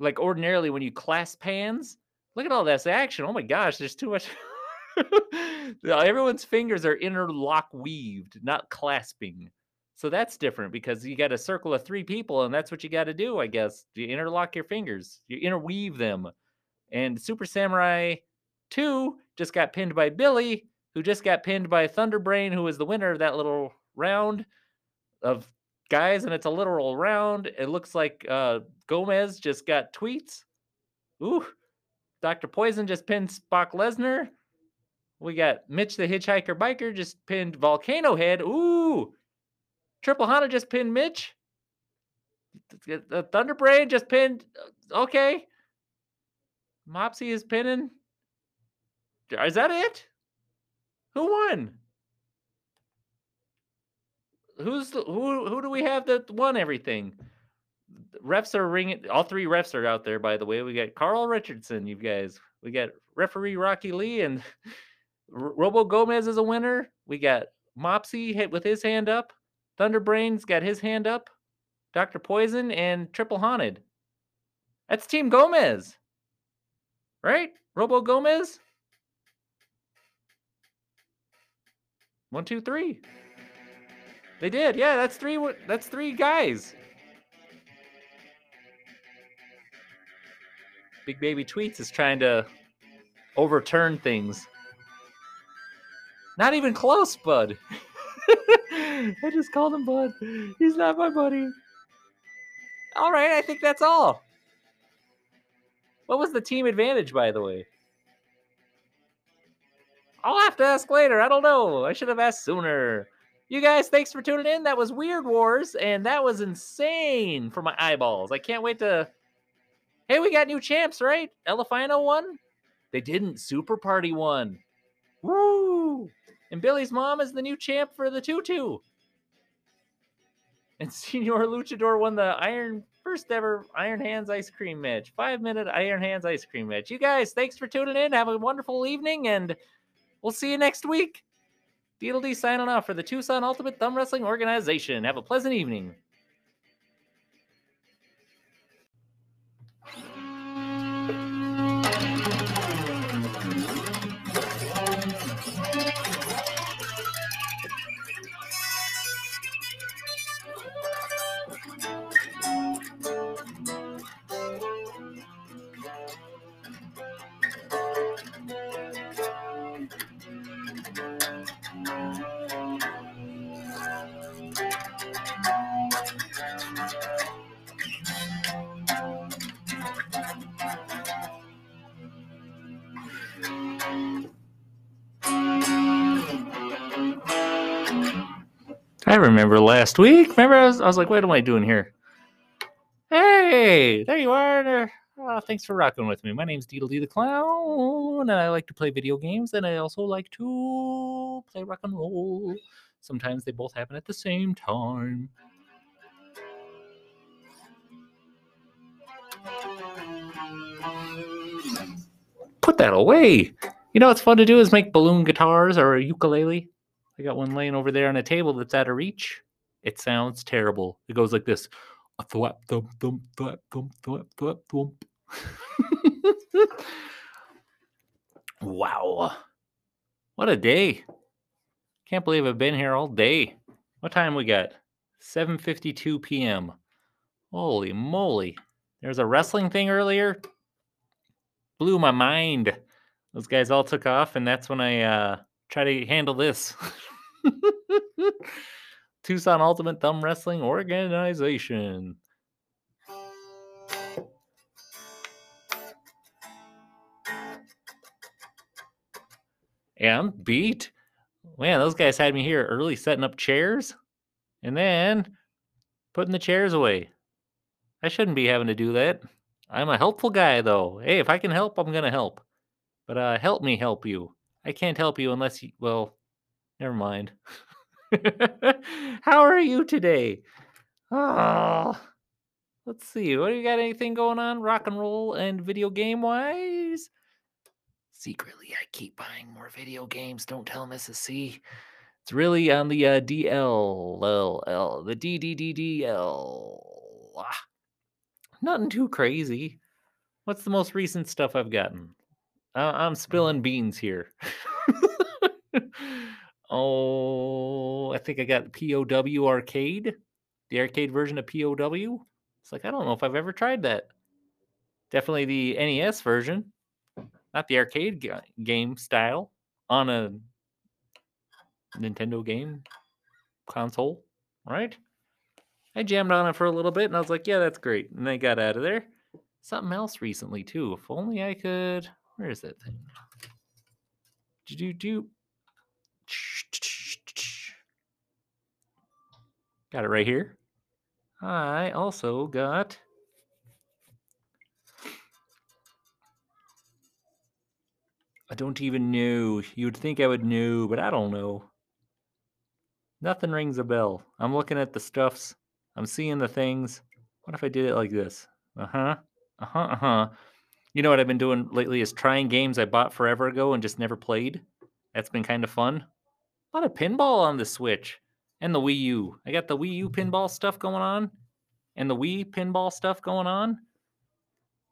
like ordinarily when you clasp hands. Look at all this action! Oh my gosh, there's too much. Uh, everyone's fingers are interlock weaved, not clasping. So that's different because you got a circle of three people, and that's what you got to do, I guess. You interlock your fingers, you interweave them. And Super Samurai 2 just got pinned by Billy, who just got pinned by Thunderbrain, who was the winner of that little round of guys, and it's a literal round. It looks like uh, Gomez just got tweets. Ooh, Dr. Poison just pinned Spock Lesnar. We got Mitch the Hitchhiker Biker just pinned Volcano Head. Ooh, Triple Hana just pinned Mitch. Thunderbrain just pinned. Okay. Mopsy is pinning. Is that it? Who won? Who's who? Who do we have that won everything? refs are ringing. All three refs are out there, by the way. We got Carl Richardson, you guys. We got referee Rocky Lee and Robo Gomez is a winner. We got Mopsy hit with his hand up. Thunderbrains got his hand up. Dr. Poison and Triple Haunted. That's Team Gomez. Right? Robo Gomez? One, two, three. They did. Yeah, that's three. That's three guys. Big Baby Tweets is trying to overturn things. Not even close, bud. I just called him bud. He's not my buddy. All right, I think that's all. What was the team advantage, by the way? I'll have to ask later. I don't know. I should have asked sooner. You guys, thanks for tuning in. That was Weird Wars, and that was insane for my eyeballs. I can't wait to. Hey, we got new champs, right? Elefino won. They didn't. Super Party won. Woo! And Billy's mom is the new champ for the TUTWO. And Senor Luchador won the Iron first ever Iron Hands ice cream match. Five minute Iron Hands ice cream match. You guys, thanks for tuning in. Have a wonderful evening, and we'll see you next week. Beetle D signing off for the Tucson Ultimate Thumb Wrestling Organization. Have a pleasant evening. Remember last week. Remember, I was, I was like, what am I doing here? Hey, there you are. Uh, thanks for rocking with me. My name's Deedle the Clown, and I like to play video games, and I also like to play rock and roll. Sometimes they both happen at the same time. Put that away. You know what's fun to do is make balloon guitars or a ukulele. I got one laying over there on a table that's out of reach. It sounds terrible. It goes like this. Thwap thump thump thwap thump thwap thwap thump. wow. What a day. Can't believe I've been here all day. What time we got? 7:52 p.m. Holy moly. There's a wrestling thing earlier. Blew my mind. Those guys all took off and that's when I uh try to handle this. Tucson Ultimate Thumb Wrestling Organization. I'm beat. Man, those guys had me here early setting up chairs and then putting the chairs away. I shouldn't be having to do that. I'm a helpful guy, though. Hey, if I can help, I'm going to help. But uh, help me help you. I can't help you unless you, well, never mind. How are you today? Oh, let's see. What do you got? Anything going on, rock and roll and video game wise? Secretly, I keep buying more video games. Don't tell Mrs. C. It's really on the uh, DL, L, L, the DDDDL. Ah, nothing too crazy. What's the most recent stuff I've gotten? Uh, I'm spilling beans here. oh, I think I got POW Arcade, the arcade version of POW. It's like, I don't know if I've ever tried that. Definitely the NES version, not the arcade ga- game style on a Nintendo game console, right? I jammed on it for a little bit and I was like, yeah, that's great. And I got out of there. Something else recently, too. If only I could. Where is that thing? Do do do. Got it right here. I also got. I don't even know. You would think I would know, but I don't know. Nothing rings a bell. I'm looking at the stuffs. I'm seeing the things. What if I did it like this? Uh huh. Uh huh. Uh huh. You know what I've been doing lately is trying games I bought forever ago and just never played. That's been kind of fun. A lot of pinball on the Switch and the Wii U. I got the Wii U pinball stuff going on and the Wii pinball stuff going on.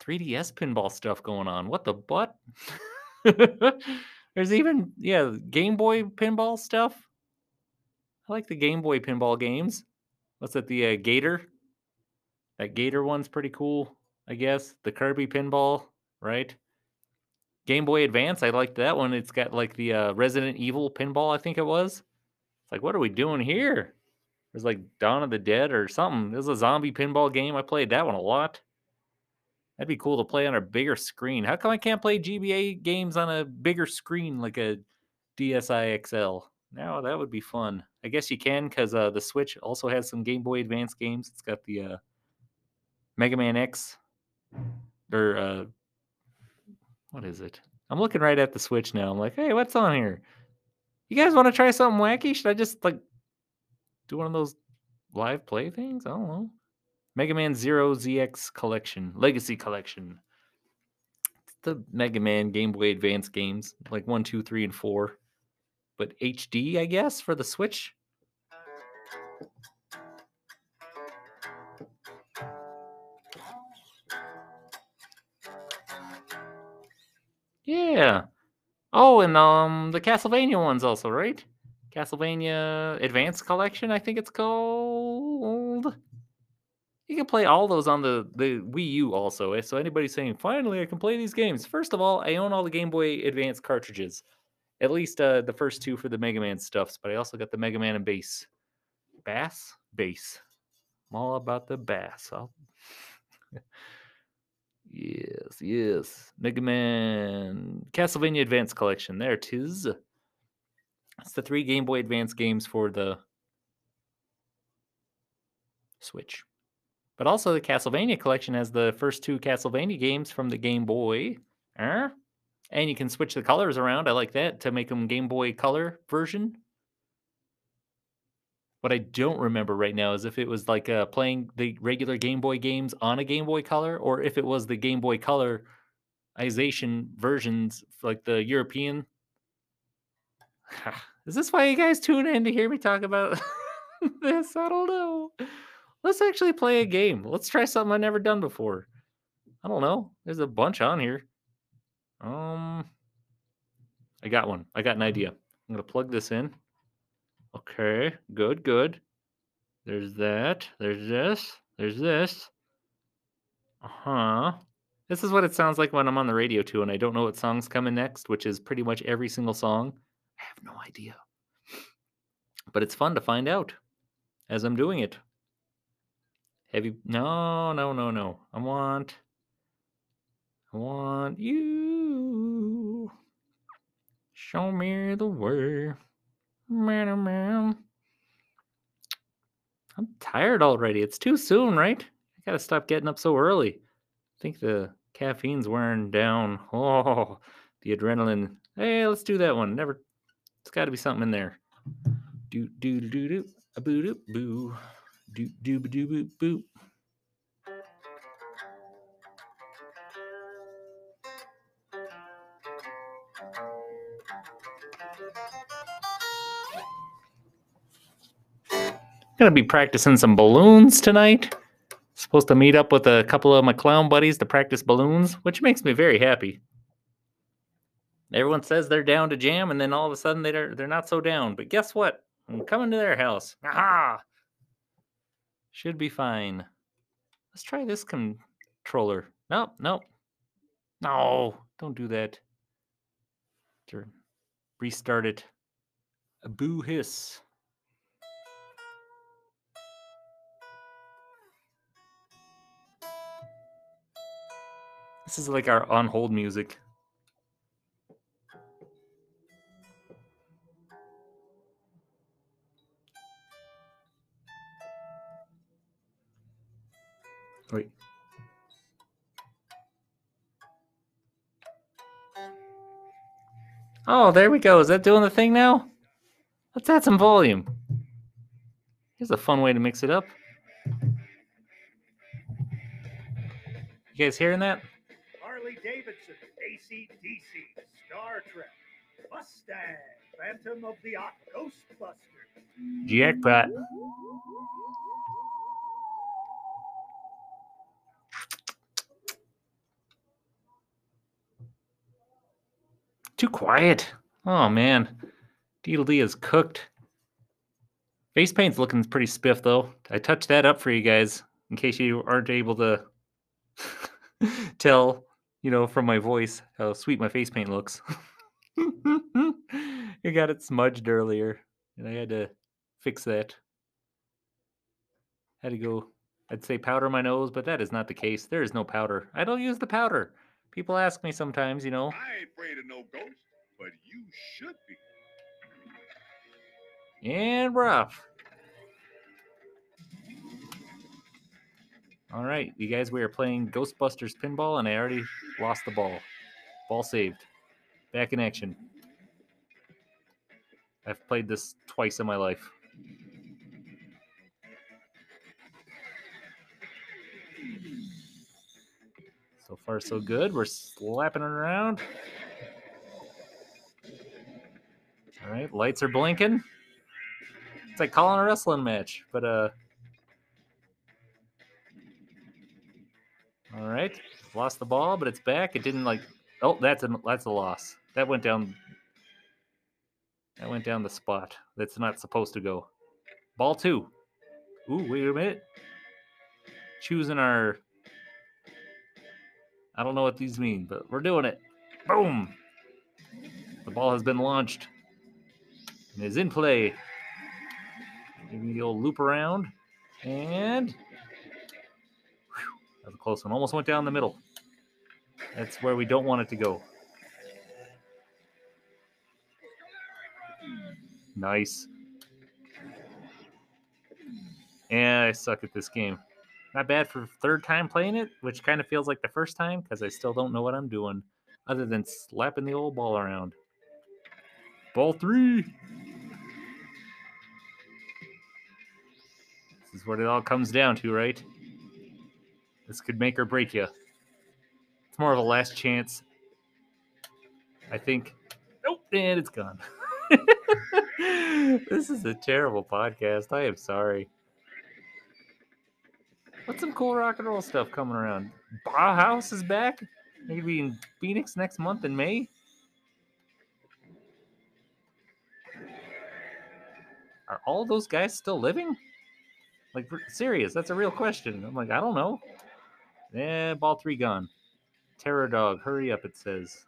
3DS pinball stuff going on. What the butt? There's even yeah, Game Boy pinball stuff. I like the Game Boy pinball games. What's that? The uh, Gator. That Gator one's pretty cool, I guess. The Kirby pinball, right? Game Boy Advance, I liked that one. It's got like the uh, Resident Evil pinball, I think it was. It's like, what are we doing here? It was like Dawn of the Dead or something. This is a zombie pinball game. I played that one a lot. That'd be cool to play on a bigger screen. How come I can't play GBA games on a bigger screen like a DSi XL? Now that would be fun. I guess you can because uh, the Switch also has some Game Boy Advance games. It's got the uh, Mega Man X or uh, what is it? I'm looking right at the Switch now. I'm like, hey, what's on here? You guys want to try something wacky? Should I just like do one of those live play things? I don't know. Mega Man Zero ZX Collection, Legacy Collection. The Mega Man Game Boy Advance games, like one, two, three, and four. But HD, I guess, for the Switch. Yeah. Oh, and um the Castlevania ones also, right? Castlevania Advanced Collection, I think it's called. You can play all those on the, the Wii U also. eh, So anybody saying, finally I can play these games. First of all, I own all the Game Boy Advance cartridges. At least uh, the first two for the Mega Man stuffs, but I also got the Mega Man and bass. Bass? Bass. I'm all about the bass. Yes, yes. Mega Man Castlevania Advance Collection. There it is. It's the three Game Boy Advance games for the Switch. But also the Castlevania collection has the first two Castlevania games from the Game Boy. Eh? And you can switch the colors around. I like that to make them Game Boy Color version. What I don't remember right now is if it was like uh, playing the regular Game Boy games on a Game Boy Color, or if it was the Game Boy Colorization versions, like the European. Is this why you guys tune in to hear me talk about this? I don't know. Let's actually play a game. Let's try something I've never done before. I don't know. There's a bunch on here. Um, I got one. I got an idea. I'm gonna plug this in. Okay, good, good. There's that. There's this. There's this. Uh huh. This is what it sounds like when I'm on the radio too, and I don't know what song's coming next, which is pretty much every single song. I have no idea. But it's fun to find out as I'm doing it. Have you? No, no, no, no. I want. I want you. Show me the way. Man, oh, man. I'm tired already. It's too soon, right? I gotta stop getting up so early. I think the caffeine's wearing down. Oh, the adrenaline. Hey, let's do that one. Never. It's got to be something in there. Do do do do. A boo doo boo. Do do do boo boo. Gonna be practicing some balloons tonight. Supposed to meet up with a couple of my clown buddies to practice balloons, which makes me very happy. Everyone says they're down to jam, and then all of a sudden they're they're not so down. But guess what? I'm coming to their house. Aha! Should be fine. Let's try this controller. Nope, nope. No, don't do that. Restart it. A boo hiss. This is like our on hold music. Wait. Oh, there we go. Is that doing the thing now? Let's add some volume. Here's a fun way to mix it up. You guys hearing that? Harley Davidson, ACDC, Star Trek, Mustang, Phantom of the Opera, Ghostbusters. Jackpot. Too quiet. Oh man. Deedle is cooked. Face paint's looking pretty spiff though. I touched that up for you guys in case you aren't able to tell, you know, from my voice how sweet my face paint looks. I got it smudged earlier and I had to fix that. Had to go, I'd say powder my nose, but that is not the case. There is no powder. I don't use the powder. People ask me sometimes, you know, I ain't afraid of no ghost, but you should be. and we're off. All right, you guys, we are playing Ghostbusters pinball, and I already lost the ball. Ball saved. Back in action. I've played this twice in my life. So far, so good. We're slapping it around. All right, lights are blinking. It's like calling a wrestling match, but uh. All right, lost the ball, but it's back. It didn't like. Oh, that's a that's a loss. That went down. That went down the spot. That's not supposed to go. Ball two. Ooh, wait a minute. Choosing our. I don't know what these mean, but we're doing it. Boom. The ball has been launched and is in play. Give me the old loop around. And. A close one. Almost went down the middle. That's where we don't want it to go. Nice. Yeah, I suck at this game. Not bad for third time playing it, which kind of feels like the first time because I still don't know what I'm doing other than slapping the old ball around. Ball three. This is what it all comes down to, right? This could make or break you. It's more of a last chance. I think. Nope, and it's gone. this is a terrible podcast. I am sorry. What's some cool rock and roll stuff coming around? Bauhaus is back. Maybe in Phoenix next month in May. Are all those guys still living? Like, serious? That's a real question. I'm like, I don't know. Yeah, ball three gone. Terror dog, hurry up! It says.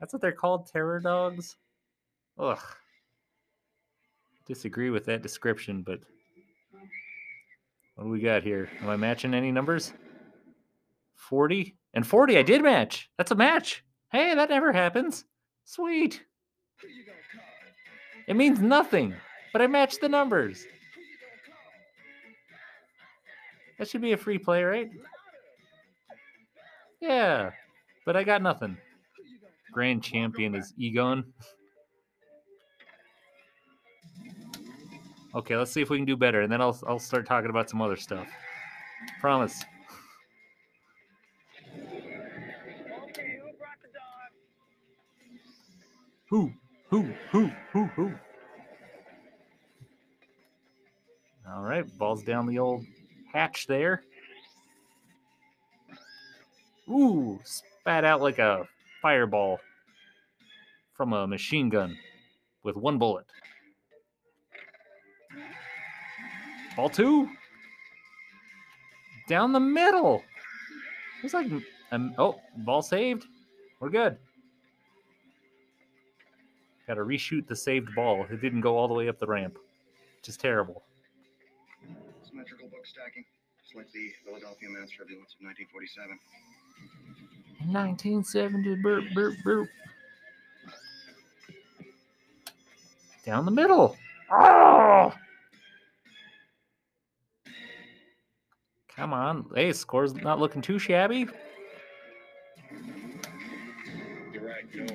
That's what they're called, terror dogs. Ugh. Disagree with that description, but what do we got here? Am I matching any numbers? 40 and 40 I did match. That's a match. Hey, that never happens. Sweet. It means nothing, but I matched the numbers. That should be a free play, right? Yeah, but I got nothing. Grand champion is Egon. Okay, let's see if we can do better, and then I'll I'll start talking about some other stuff. Promise. Who? Who? Who? Who? Who? All right, balls down the old hatch there. Ooh, spat out like a fireball from a machine gun with one bullet. Ball two. Down the middle. It's like, um, oh, ball saved. We're good. Got to reshoot the saved ball. It didn't go all the way up the ramp. Just terrible. Book stacking, just like the Philadelphia mass turbulence of 1947. 1970 burp burp burp. Down the middle. Oh! Come on. Hey, score's not looking too shabby. You're right, no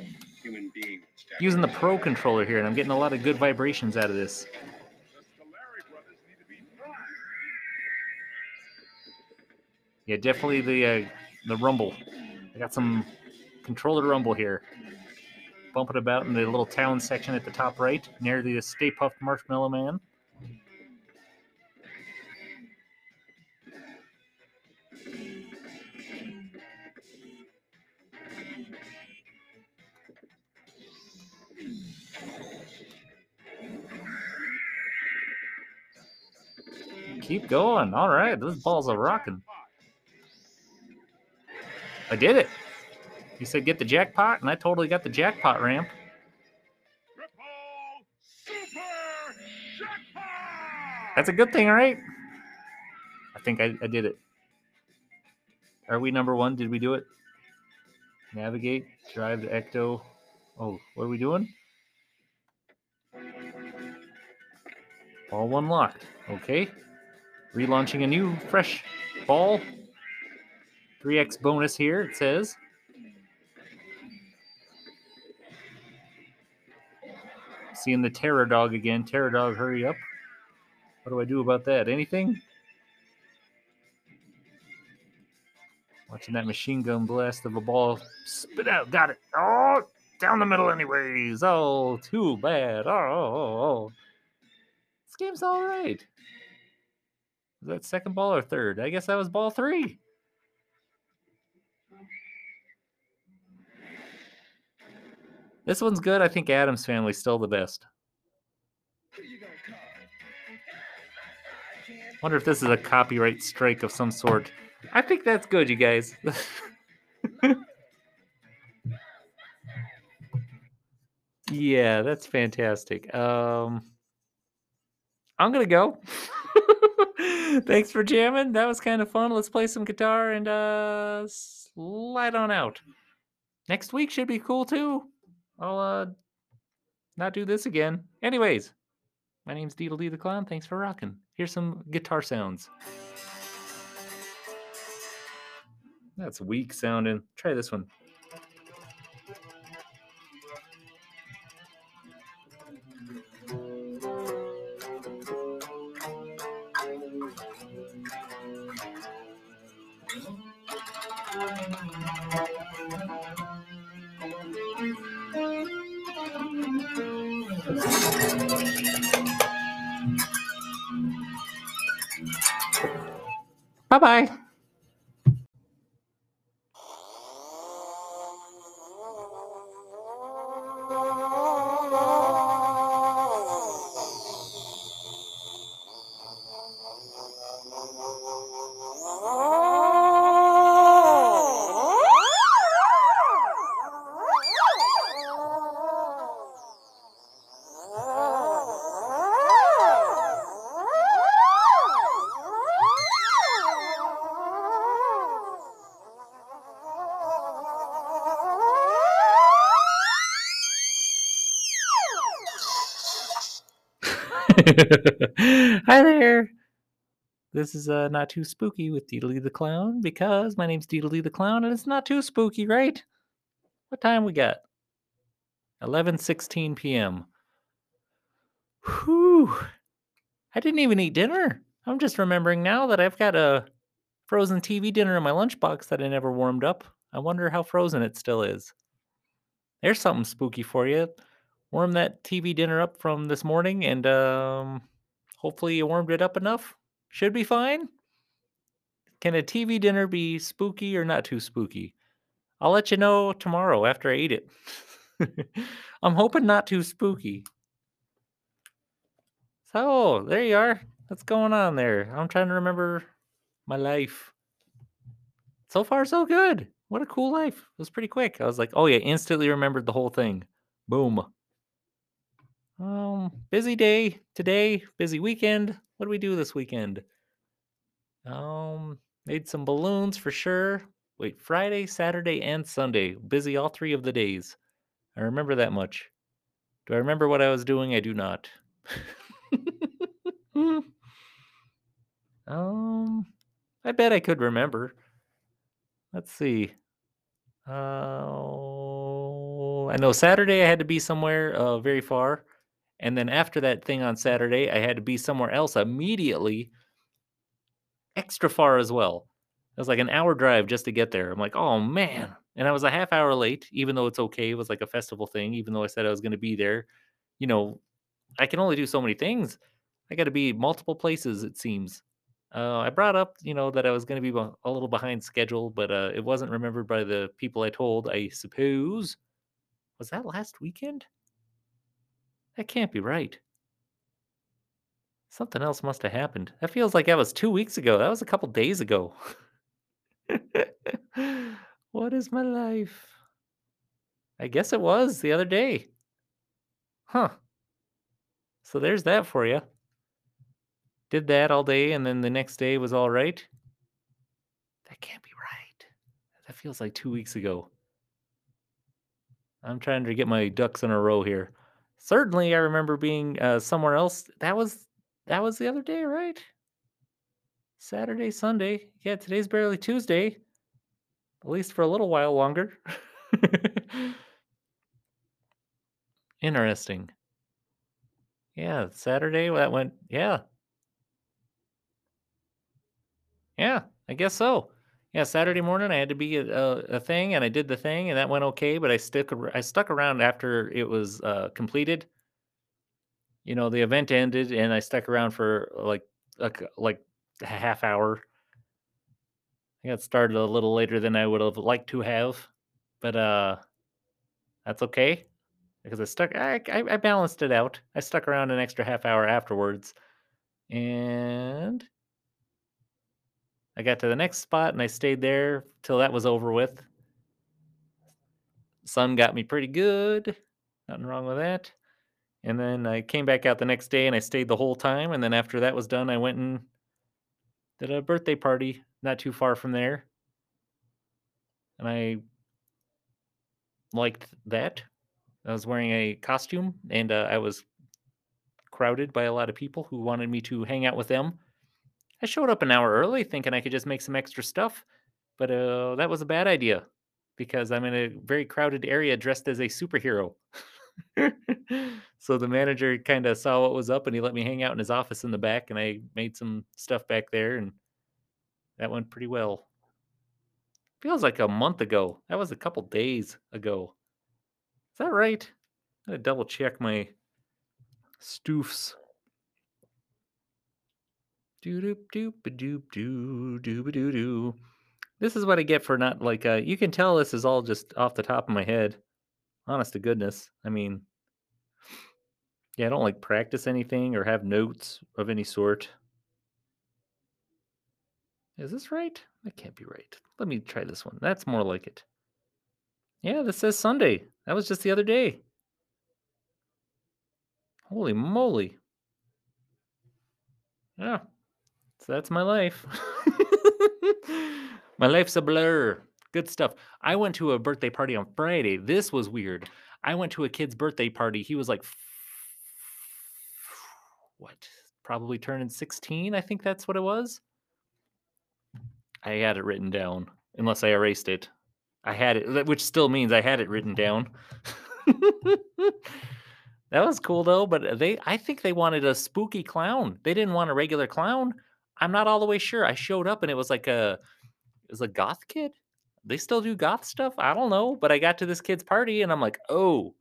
human being. Using the pro controller here, and I'm getting a lot of good vibrations out of this. Yeah, definitely the uh, the rumble. I got some controller rumble here. Bumping about in the little town section at the top right, near the Stay Puft Marshmallow Man. Keep going. All right, those balls are rocking. I did it. You said get the jackpot, and I totally got the jackpot ramp. That's a good thing, right? I think I, I did it. Are we number one? Did we do it? Navigate, drive the Ecto. Oh, what are we doing? Ball one locked. Okay. Relaunching a new, fresh ball. 3x bonus here, it says. Seeing the Terror Dog again. Terror Dog, hurry up. What do I do about that? Anything? Watching that machine gun blast of a ball spit out. Got it. Oh, down the middle, anyways. Oh, too bad. Oh, oh, oh, oh. This game's all right. Was that second ball or third? I guess that was ball three. This one's good. I think Addams Family's still the best. Wonder if this is a copyright strike of some sort. I think that's good, you guys. yeah, that's fantastic. Um, I'm gonna go. Thanks for jamming. That was kind of fun. Let's play some guitar and uh, slide on out. Next week should be cool too. I'll uh, not do this again. Anyways, my name's Deedle D the Clown. Thanks for rocking. Here's some guitar sounds. That's weak sounding. Try this one. Bye bye. Hi there. This is uh, not too spooky with Deedly the Clown because my name's Deedly the Clown and it's not too spooky, right? What time we got? 11:16 p.m. Whew. I didn't even eat dinner. I'm just remembering now that I've got a frozen TV dinner in my lunchbox that I never warmed up. I wonder how frozen it still is. There's something spooky for you warm that TV dinner up from this morning, and um, hopefully you warmed it up enough. Should be fine. Can a TV dinner be spooky or not too spooky? I'll let you know tomorrow after I eat it. I'm hoping not too spooky. So, there you are. What's going on there? I'm trying to remember my life. So far, so good. What a cool life. It was pretty quick. I was like, oh, yeah, instantly remembered the whole thing. Boom. Um, busy day today, busy weekend. What do we do this weekend? Um, made some balloons for sure. Wait, Friday, Saturday, and Sunday. Busy all three of the days. I remember that much. Do I remember what I was doing? I do not. um, I bet I could remember. Let's see. Uh, I know Saturday I had to be somewhere uh, very far. And then after that thing on Saturday, I had to be somewhere else immediately, extra far as well. It was like an hour drive just to get there. I'm like, oh man. And I was a half hour late, even though it's okay. It was like a festival thing, even though I said I was going to be there. You know, I can only do so many things. I got to be multiple places, it seems. Uh, I brought up, you know, that I was going to be a little behind schedule, but uh, it wasn't remembered by the people I told, I suppose. Was that last weekend? That can't be right. Something else must have happened. That feels like that was two weeks ago. That was a couple days ago. what is my life? I guess it was the other day. Huh. So there's that for you. Did that all day, and then the next day was all right. That can't be right. That feels like two weeks ago. I'm trying to get my ducks in a row here. Certainly, I remember being uh, somewhere else. That was that was the other day, right? Saturday, Sunday. Yeah, today's barely Tuesday. At least for a little while longer. Interesting. Yeah, Saturday that went. Yeah, yeah. I guess so. Yeah, Saturday morning I had to be at a, a thing, and I did the thing, and that went okay. But I stuck. ar- I stuck around after it was uh, completed. You know, the event ended, and I stuck around for like a, c- like a half hour. I got started a little later than I would have liked to have, but uh, that's okay because I stuck. I, I I balanced it out. I stuck around an extra half hour afterwards, and I got to the next spot and I stayed there till that was over with. Sun got me pretty good. Nothing wrong with that. And then I came back out the next day and I stayed the whole time. And then after that was done, I went and did a birthday party not too far from there. And I liked that. I was wearing a costume and uh, I was crowded by a lot of people who wanted me to hang out with them. I showed up an hour early thinking I could just make some extra stuff, but uh, that was a bad idea because I'm in a very crowded area dressed as a superhero. so the manager kind of saw what was up and he let me hang out in his office in the back and I made some stuff back there and that went pretty well. Feels like a month ago. That was a couple days ago. Is that right? I gotta double check my stoofs. Doo doop doop doop doo doo ba doo doo. This is what I get for not like uh you can tell this is all just off the top of my head. Honest to goodness. I mean yeah, I don't like practice anything or have notes of any sort. Is this right? That can't be right. Let me try this one. That's more like it. Yeah, this says Sunday. That was just the other day. Holy moly. Yeah. So that's my life. my life's a blur. Good stuff. I went to a birthday party on Friday. This was weird. I went to a kid's birthday party. He was like, what? Probably turning 16. I think that's what it was. I had it written down, unless I erased it. I had it, which still means I had it written down. that was cool though, but they I think they wanted a spooky clown. They didn't want a regular clown. I'm not all the way sure. I showed up and it was like a it was a goth kid. They still do goth stuff? I don't know, but I got to this kid's party and I'm like, "Oh,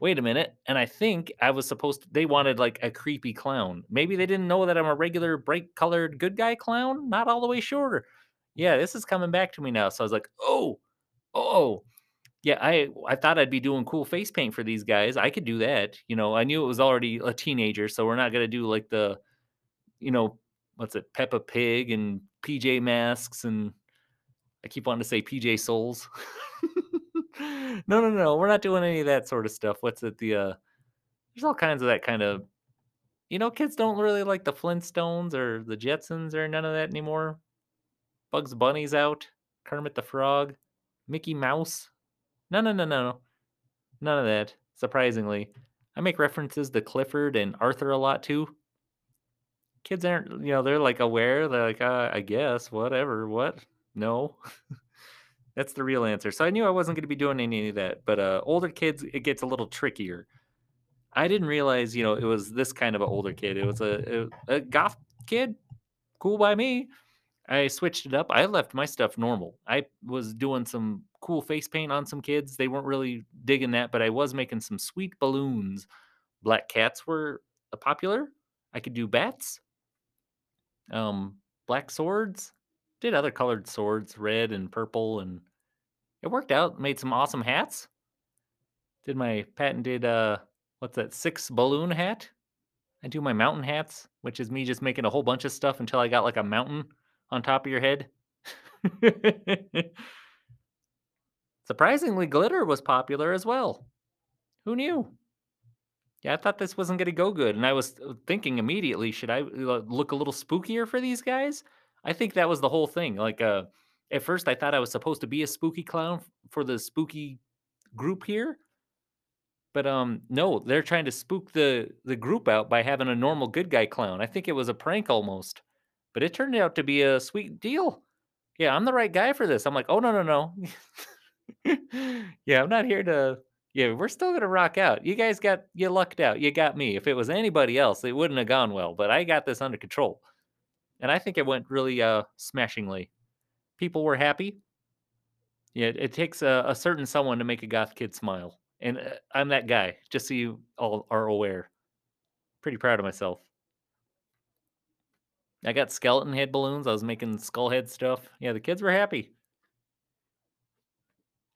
wait a minute." And I think I was supposed to they wanted like a creepy clown. Maybe they didn't know that I'm a regular bright colored good guy clown. Not all the way sure. Yeah, this is coming back to me now. So I was like, "Oh, oh, yeah, I I thought I'd be doing cool face paint for these guys. I could do that. You know, I knew it was already a teenager, so we're not gonna do like the, you know, what's it, Peppa Pig and PJ Masks and I keep wanting to say PJ Souls. no, no, no, we're not doing any of that sort of stuff. What's it? The uh, there's all kinds of that kind of. You know, kids don't really like the Flintstones or the Jetsons or none of that anymore. Bugs Bunny's out. Kermit the Frog, Mickey Mouse. No, no, no, no, no. None of that, surprisingly. I make references to Clifford and Arthur a lot too. Kids aren't, you know, they're like aware. They're like, uh, I guess, whatever, what? No. That's the real answer. So I knew I wasn't going to be doing any of that. But uh, older kids, it gets a little trickier. I didn't realize, you know, it was this kind of an older kid. It was a, a, a goth kid. Cool by me. I switched it up. I left my stuff normal. I was doing some cool face paint on some kids. They weren't really digging that, but I was making some sweet balloons. Black cats were uh, popular. I could do bats. Um, black swords. Did other colored swords, red and purple, and it worked out. Made some awesome hats. Did my patented uh, what's that? Six balloon hat. I do my mountain hats, which is me just making a whole bunch of stuff until I got like a mountain on top of your head. Surprisingly, glitter was popular as well. Who knew? Yeah, I thought this wasn't going to go good. And I was uh, thinking immediately, should I look a little spookier for these guys? I think that was the whole thing. Like, uh, at first, I thought I was supposed to be a spooky clown for the spooky group here. But um, no, they're trying to spook the the group out by having a normal good guy clown. I think it was a prank almost, but it turned out to be a sweet deal. Yeah, I'm the right guy for this. I'm like, oh no no no. yeah, I'm not here to. Yeah, we're still gonna rock out. You guys got you lucked out. You got me. If it was anybody else, it wouldn't have gone well. But I got this under control, and I think it went really uh smashingly. People were happy. Yeah, it takes a, a certain someone to make a goth kid smile, and uh, I'm that guy. Just so you all are aware. Pretty proud of myself. I got skeleton head balloons. I was making skull head stuff. Yeah, the kids were happy.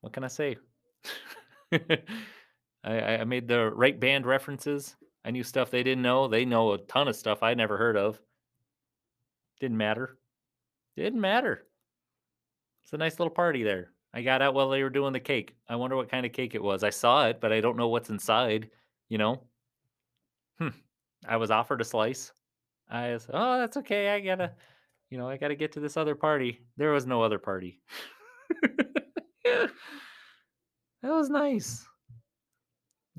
What can I say? I, I made the right band references. I knew stuff they didn't know. They know a ton of stuff I never heard of. Didn't matter. Didn't matter. It's a nice little party there. I got out while they were doing the cake. I wonder what kind of cake it was. I saw it, but I don't know what's inside, you know? Hmm. I was offered a slice. I was, oh, that's okay. I gotta, you know, I gotta get to this other party. There was no other party. that was nice.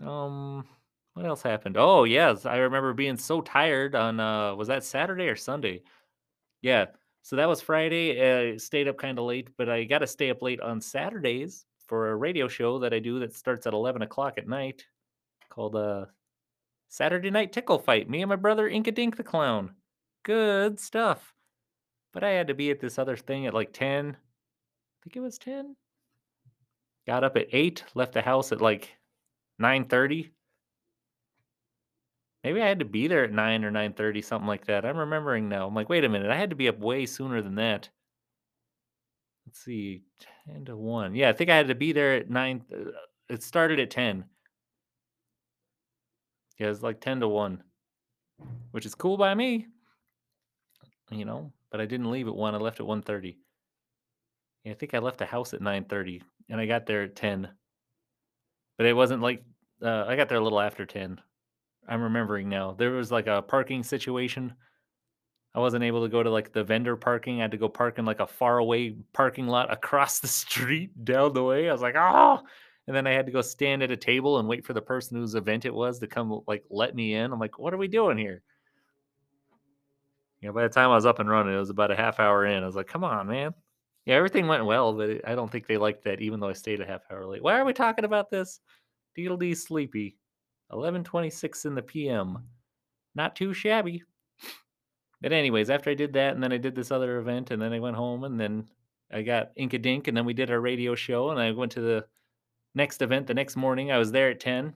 Um, what else happened? Oh, yes, I remember being so tired on uh was that Saturday or Sunday? Yeah. So that was Friday. Uh, stayed up kind of late, but I got to stay up late on Saturdays for a radio show that I do that starts at 11 o'clock at night called uh, Saturday Night Tickle Fight. Me and my brother Inka Dink the Clown. Good stuff. But I had to be at this other thing at like 10. I think it was 10. Got up at 8, left the house at like 9:30. Maybe I had to be there at 9 or 9:30, something like that. I'm remembering now. I'm like, wait a minute, I had to be up way sooner than that. Let's see, 10 to 1. Yeah, I think I had to be there at 9. uh, It started at 10. Yeah, it's like 10 to 1, which is cool by me, you know, but I didn't leave at 1. I left at 1:30. Yeah, I think I left the house at 9:30 and I got there at 10. But it wasn't like uh, I got there a little after 10. I'm remembering now. There was like a parking situation. I wasn't able to go to like the vendor parking. I had to go park in like a far away parking lot across the street down the way. I was like, oh, and then I had to go stand at a table and wait for the person whose event it was to come like let me in. I'm like, what are we doing here? You know, by the time I was up and running, it was about a half hour in. I was like, come on, man. Yeah, everything went well, but I don't think they liked that, even though I stayed a half hour late. Why are we talking about this? Deedle dee sleepy. 11:26 in the PM. Not too shabby. But anyways, after I did that, and then I did this other event, and then I went home, and then I got Inka Dink, and then we did our radio show, and I went to the next event the next morning. I was there at 10.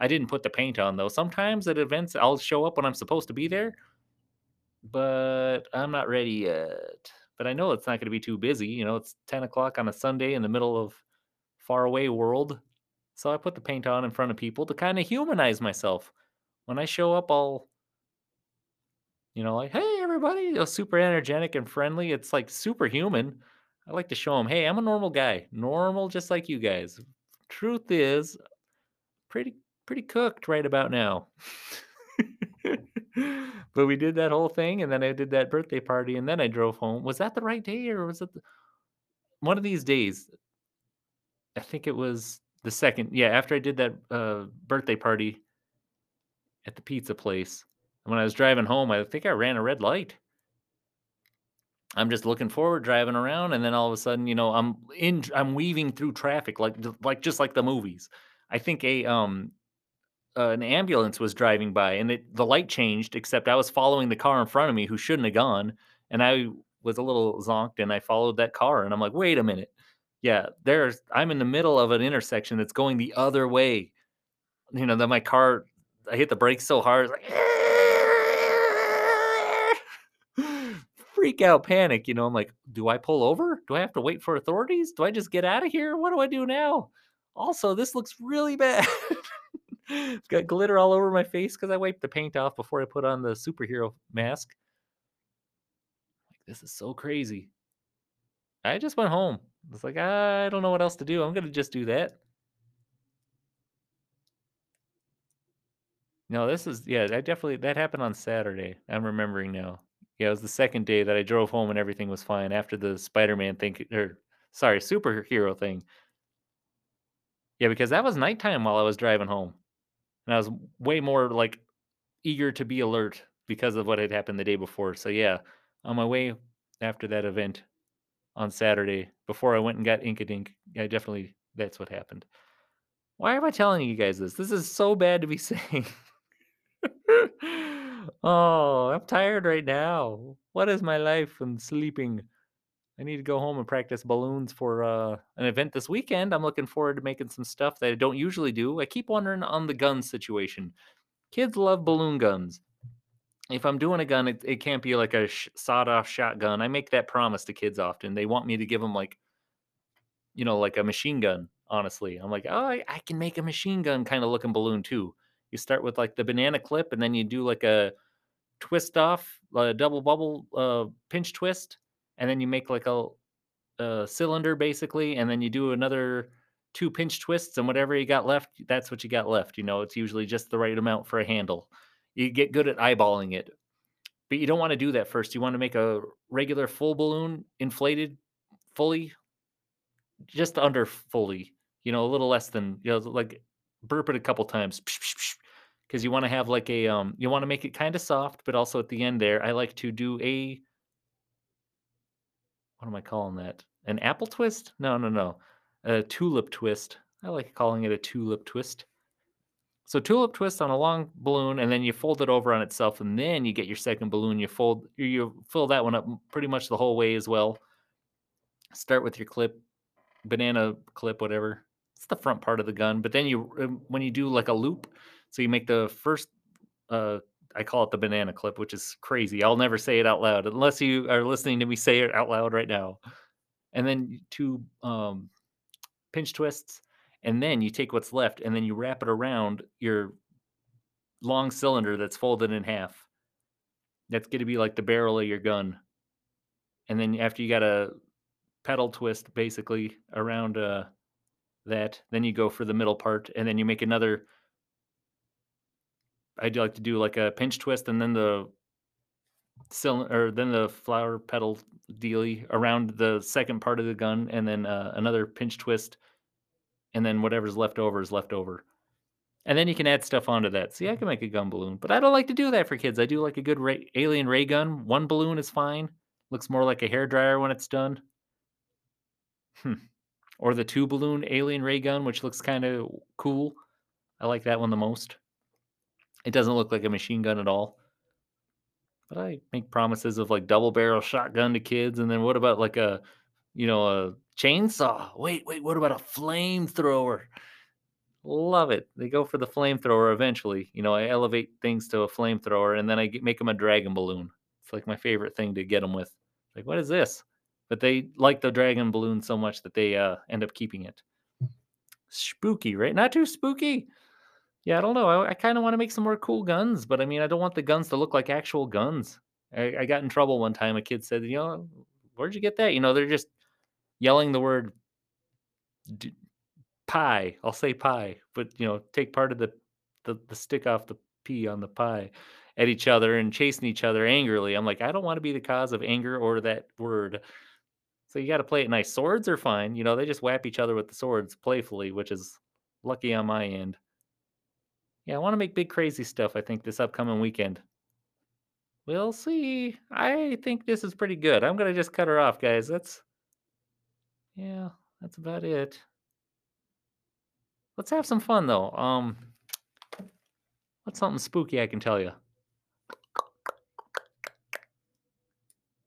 I didn't put the paint on though. Sometimes at events I'll show up when I'm supposed to be there, but I'm not ready yet. But I know it's not going to be too busy. You know, it's 10 o'clock on a Sunday in the middle of far away world. So I put the paint on in front of people to kind of humanize myself. When I show up, I'll, you know, like, hey, everybody, you know, super energetic and friendly. It's like superhuman. I like to show them, hey, I'm a normal guy, normal just like you guys. Truth is, pretty pretty cooked right about now. but we did that whole thing, and then I did that birthday party, and then I drove home. Was that the right day, or was it the, one of these days? I think it was the second. Yeah, after I did that uh, birthday party at the pizza place, and when I was driving home, I think I ran a red light. I'm just looking forward, driving around, and then all of a sudden, you know, I'm in, I'm weaving through traffic like, like just like the movies. I think a um an ambulance was driving by, and it, the light changed. Except I was following the car in front of me, who shouldn't have gone, and I was a little zonked and I followed that car and I'm like, wait a minute. Yeah, there's I'm in the middle of an intersection that's going the other way. You know, that my car I hit the brakes so hard, like freak out panic. You know, I'm like, do I pull over? Do I have to wait for authorities? Do I just get out of here? What do I do now? Also, this looks really bad. it's got glitter all over my face because I wiped the paint off before I put on the superhero mask. Like, this is so crazy. I just went home. It's like, I don't know what else to do. I'm going to just do that. No, this is, yeah, that definitely, that happened on Saturday. I'm remembering now. Yeah, it was the second day that I drove home and everything was fine after the Spider Man thing, or er, sorry, superhero thing. Yeah, because that was nighttime while I was driving home. And I was way more like eager to be alert because of what had happened the day before. So yeah, on my way after that event on Saturday, before I went and got Inkadink, I definitely that's what happened. Why am I telling you guys this? This is so bad to be saying. oh, I'm tired right now. What is my life? I'm sleeping. I need to go home and practice balloons for uh, an event this weekend. I'm looking forward to making some stuff that I don't usually do. I keep wondering on the gun situation. Kids love balloon guns. If I'm doing a gun, it, it can't be like a sh- sawed off shotgun. I make that promise to kids often. They want me to give them like, you know, like a machine gun. Honestly, I'm like, oh, I, I can make a machine gun kind of looking balloon too. You start with like the banana clip, and then you do like a twist off, a double bubble uh, pinch twist, and then you make like a, a cylinder basically, and then you do another two pinch twists, and whatever you got left, that's what you got left. You know, it's usually just the right amount for a handle. You get good at eyeballing it, but you don't want to do that first. You want to make a regular full balloon inflated fully, just under fully. You know, a little less than you know, like burp it a couple times because you want to have like a um you want to make it kind of soft but also at the end there i like to do a what am I calling that? An apple twist? No, no, no. A tulip twist. I like calling it a tulip twist. So tulip twist on a long balloon, and then you fold it over on itself, and then you get your second balloon. You fold, you fill that one up pretty much the whole way as well. Start with your clip, banana clip, whatever. It's the front part of the gun, but then you, um, when you do like a loop, so you make the first uh, I call it the banana clip, which is crazy. I'll never say it out loud unless you are listening to me say it out loud right now. And then two um, pinch twists, and then you take what's left and then you wrap it around your long cylinder that's folded in half. That's going to be like the barrel of your gun. And then after you got a petal twist basically around uh, that, then you go for the middle part, and then you make another I do like to do like a pinch twist and then the cylinder or then the flower petal dealy around the second part of the gun and then uh, another pinch twist and then whatever's left over is left over. And then you can add stuff onto that. See, I can make a gun balloon, but I don't like to do that for kids. I do like a good ray, alien ray gun. One balloon is fine. Looks more like a hair dryer when it's done. Hmm. Or the two balloon alien ray gun, which looks kind of cool. I like that one the most. It doesn't look like a machine gun at all. But I make promises of like double barrel shotgun to kids, and then what about like a, you know, a chainsaw? Wait, wait, what about a flamethrower? Love it. They go for the flamethrower eventually. You know, I elevate things to a flamethrower, and then I make them a dragon balloon. It's like my favorite thing to get them with. Like, what is this? But they like the dragon balloon so much that they uh, end up keeping it. Spooky, right? Not too spooky. Yeah, I don't know. I, I kind of want to make some more cool guns, but I mean, I don't want the guns to look like actual guns. I, I got in trouble one time. A kid said, "You know, where'd you get that?" You know, they're just yelling the word d- pie. I'll say pie, but you know, take part of the, the the stick off the p on the pie at each other and chasing each other angrily. I'm like, I don't want to be the cause of anger or that word. So you got to play it nice. Swords are fine. You know, they just whap each other with the swords playfully, which is lucky on my end. Yeah, I want to make big crazy stuff, I think, this upcoming weekend. We'll see. I think this is pretty good. I'm going to just cut her off, guys. That's, yeah, that's about it. Let's have some fun, though. Um, what's something spooky I can tell you?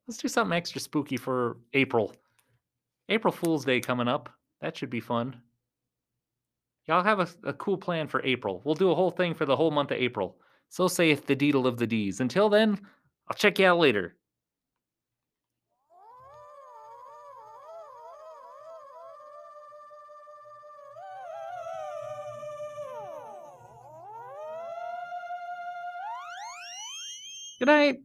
Let's do something extra spooky for April. April Fool's Day coming up. That should be fun. Y'all have a, a cool plan for April. We'll do a whole thing for the whole month of April. So saith the deedle of the D's. Until then, I'll check you out later. Good night.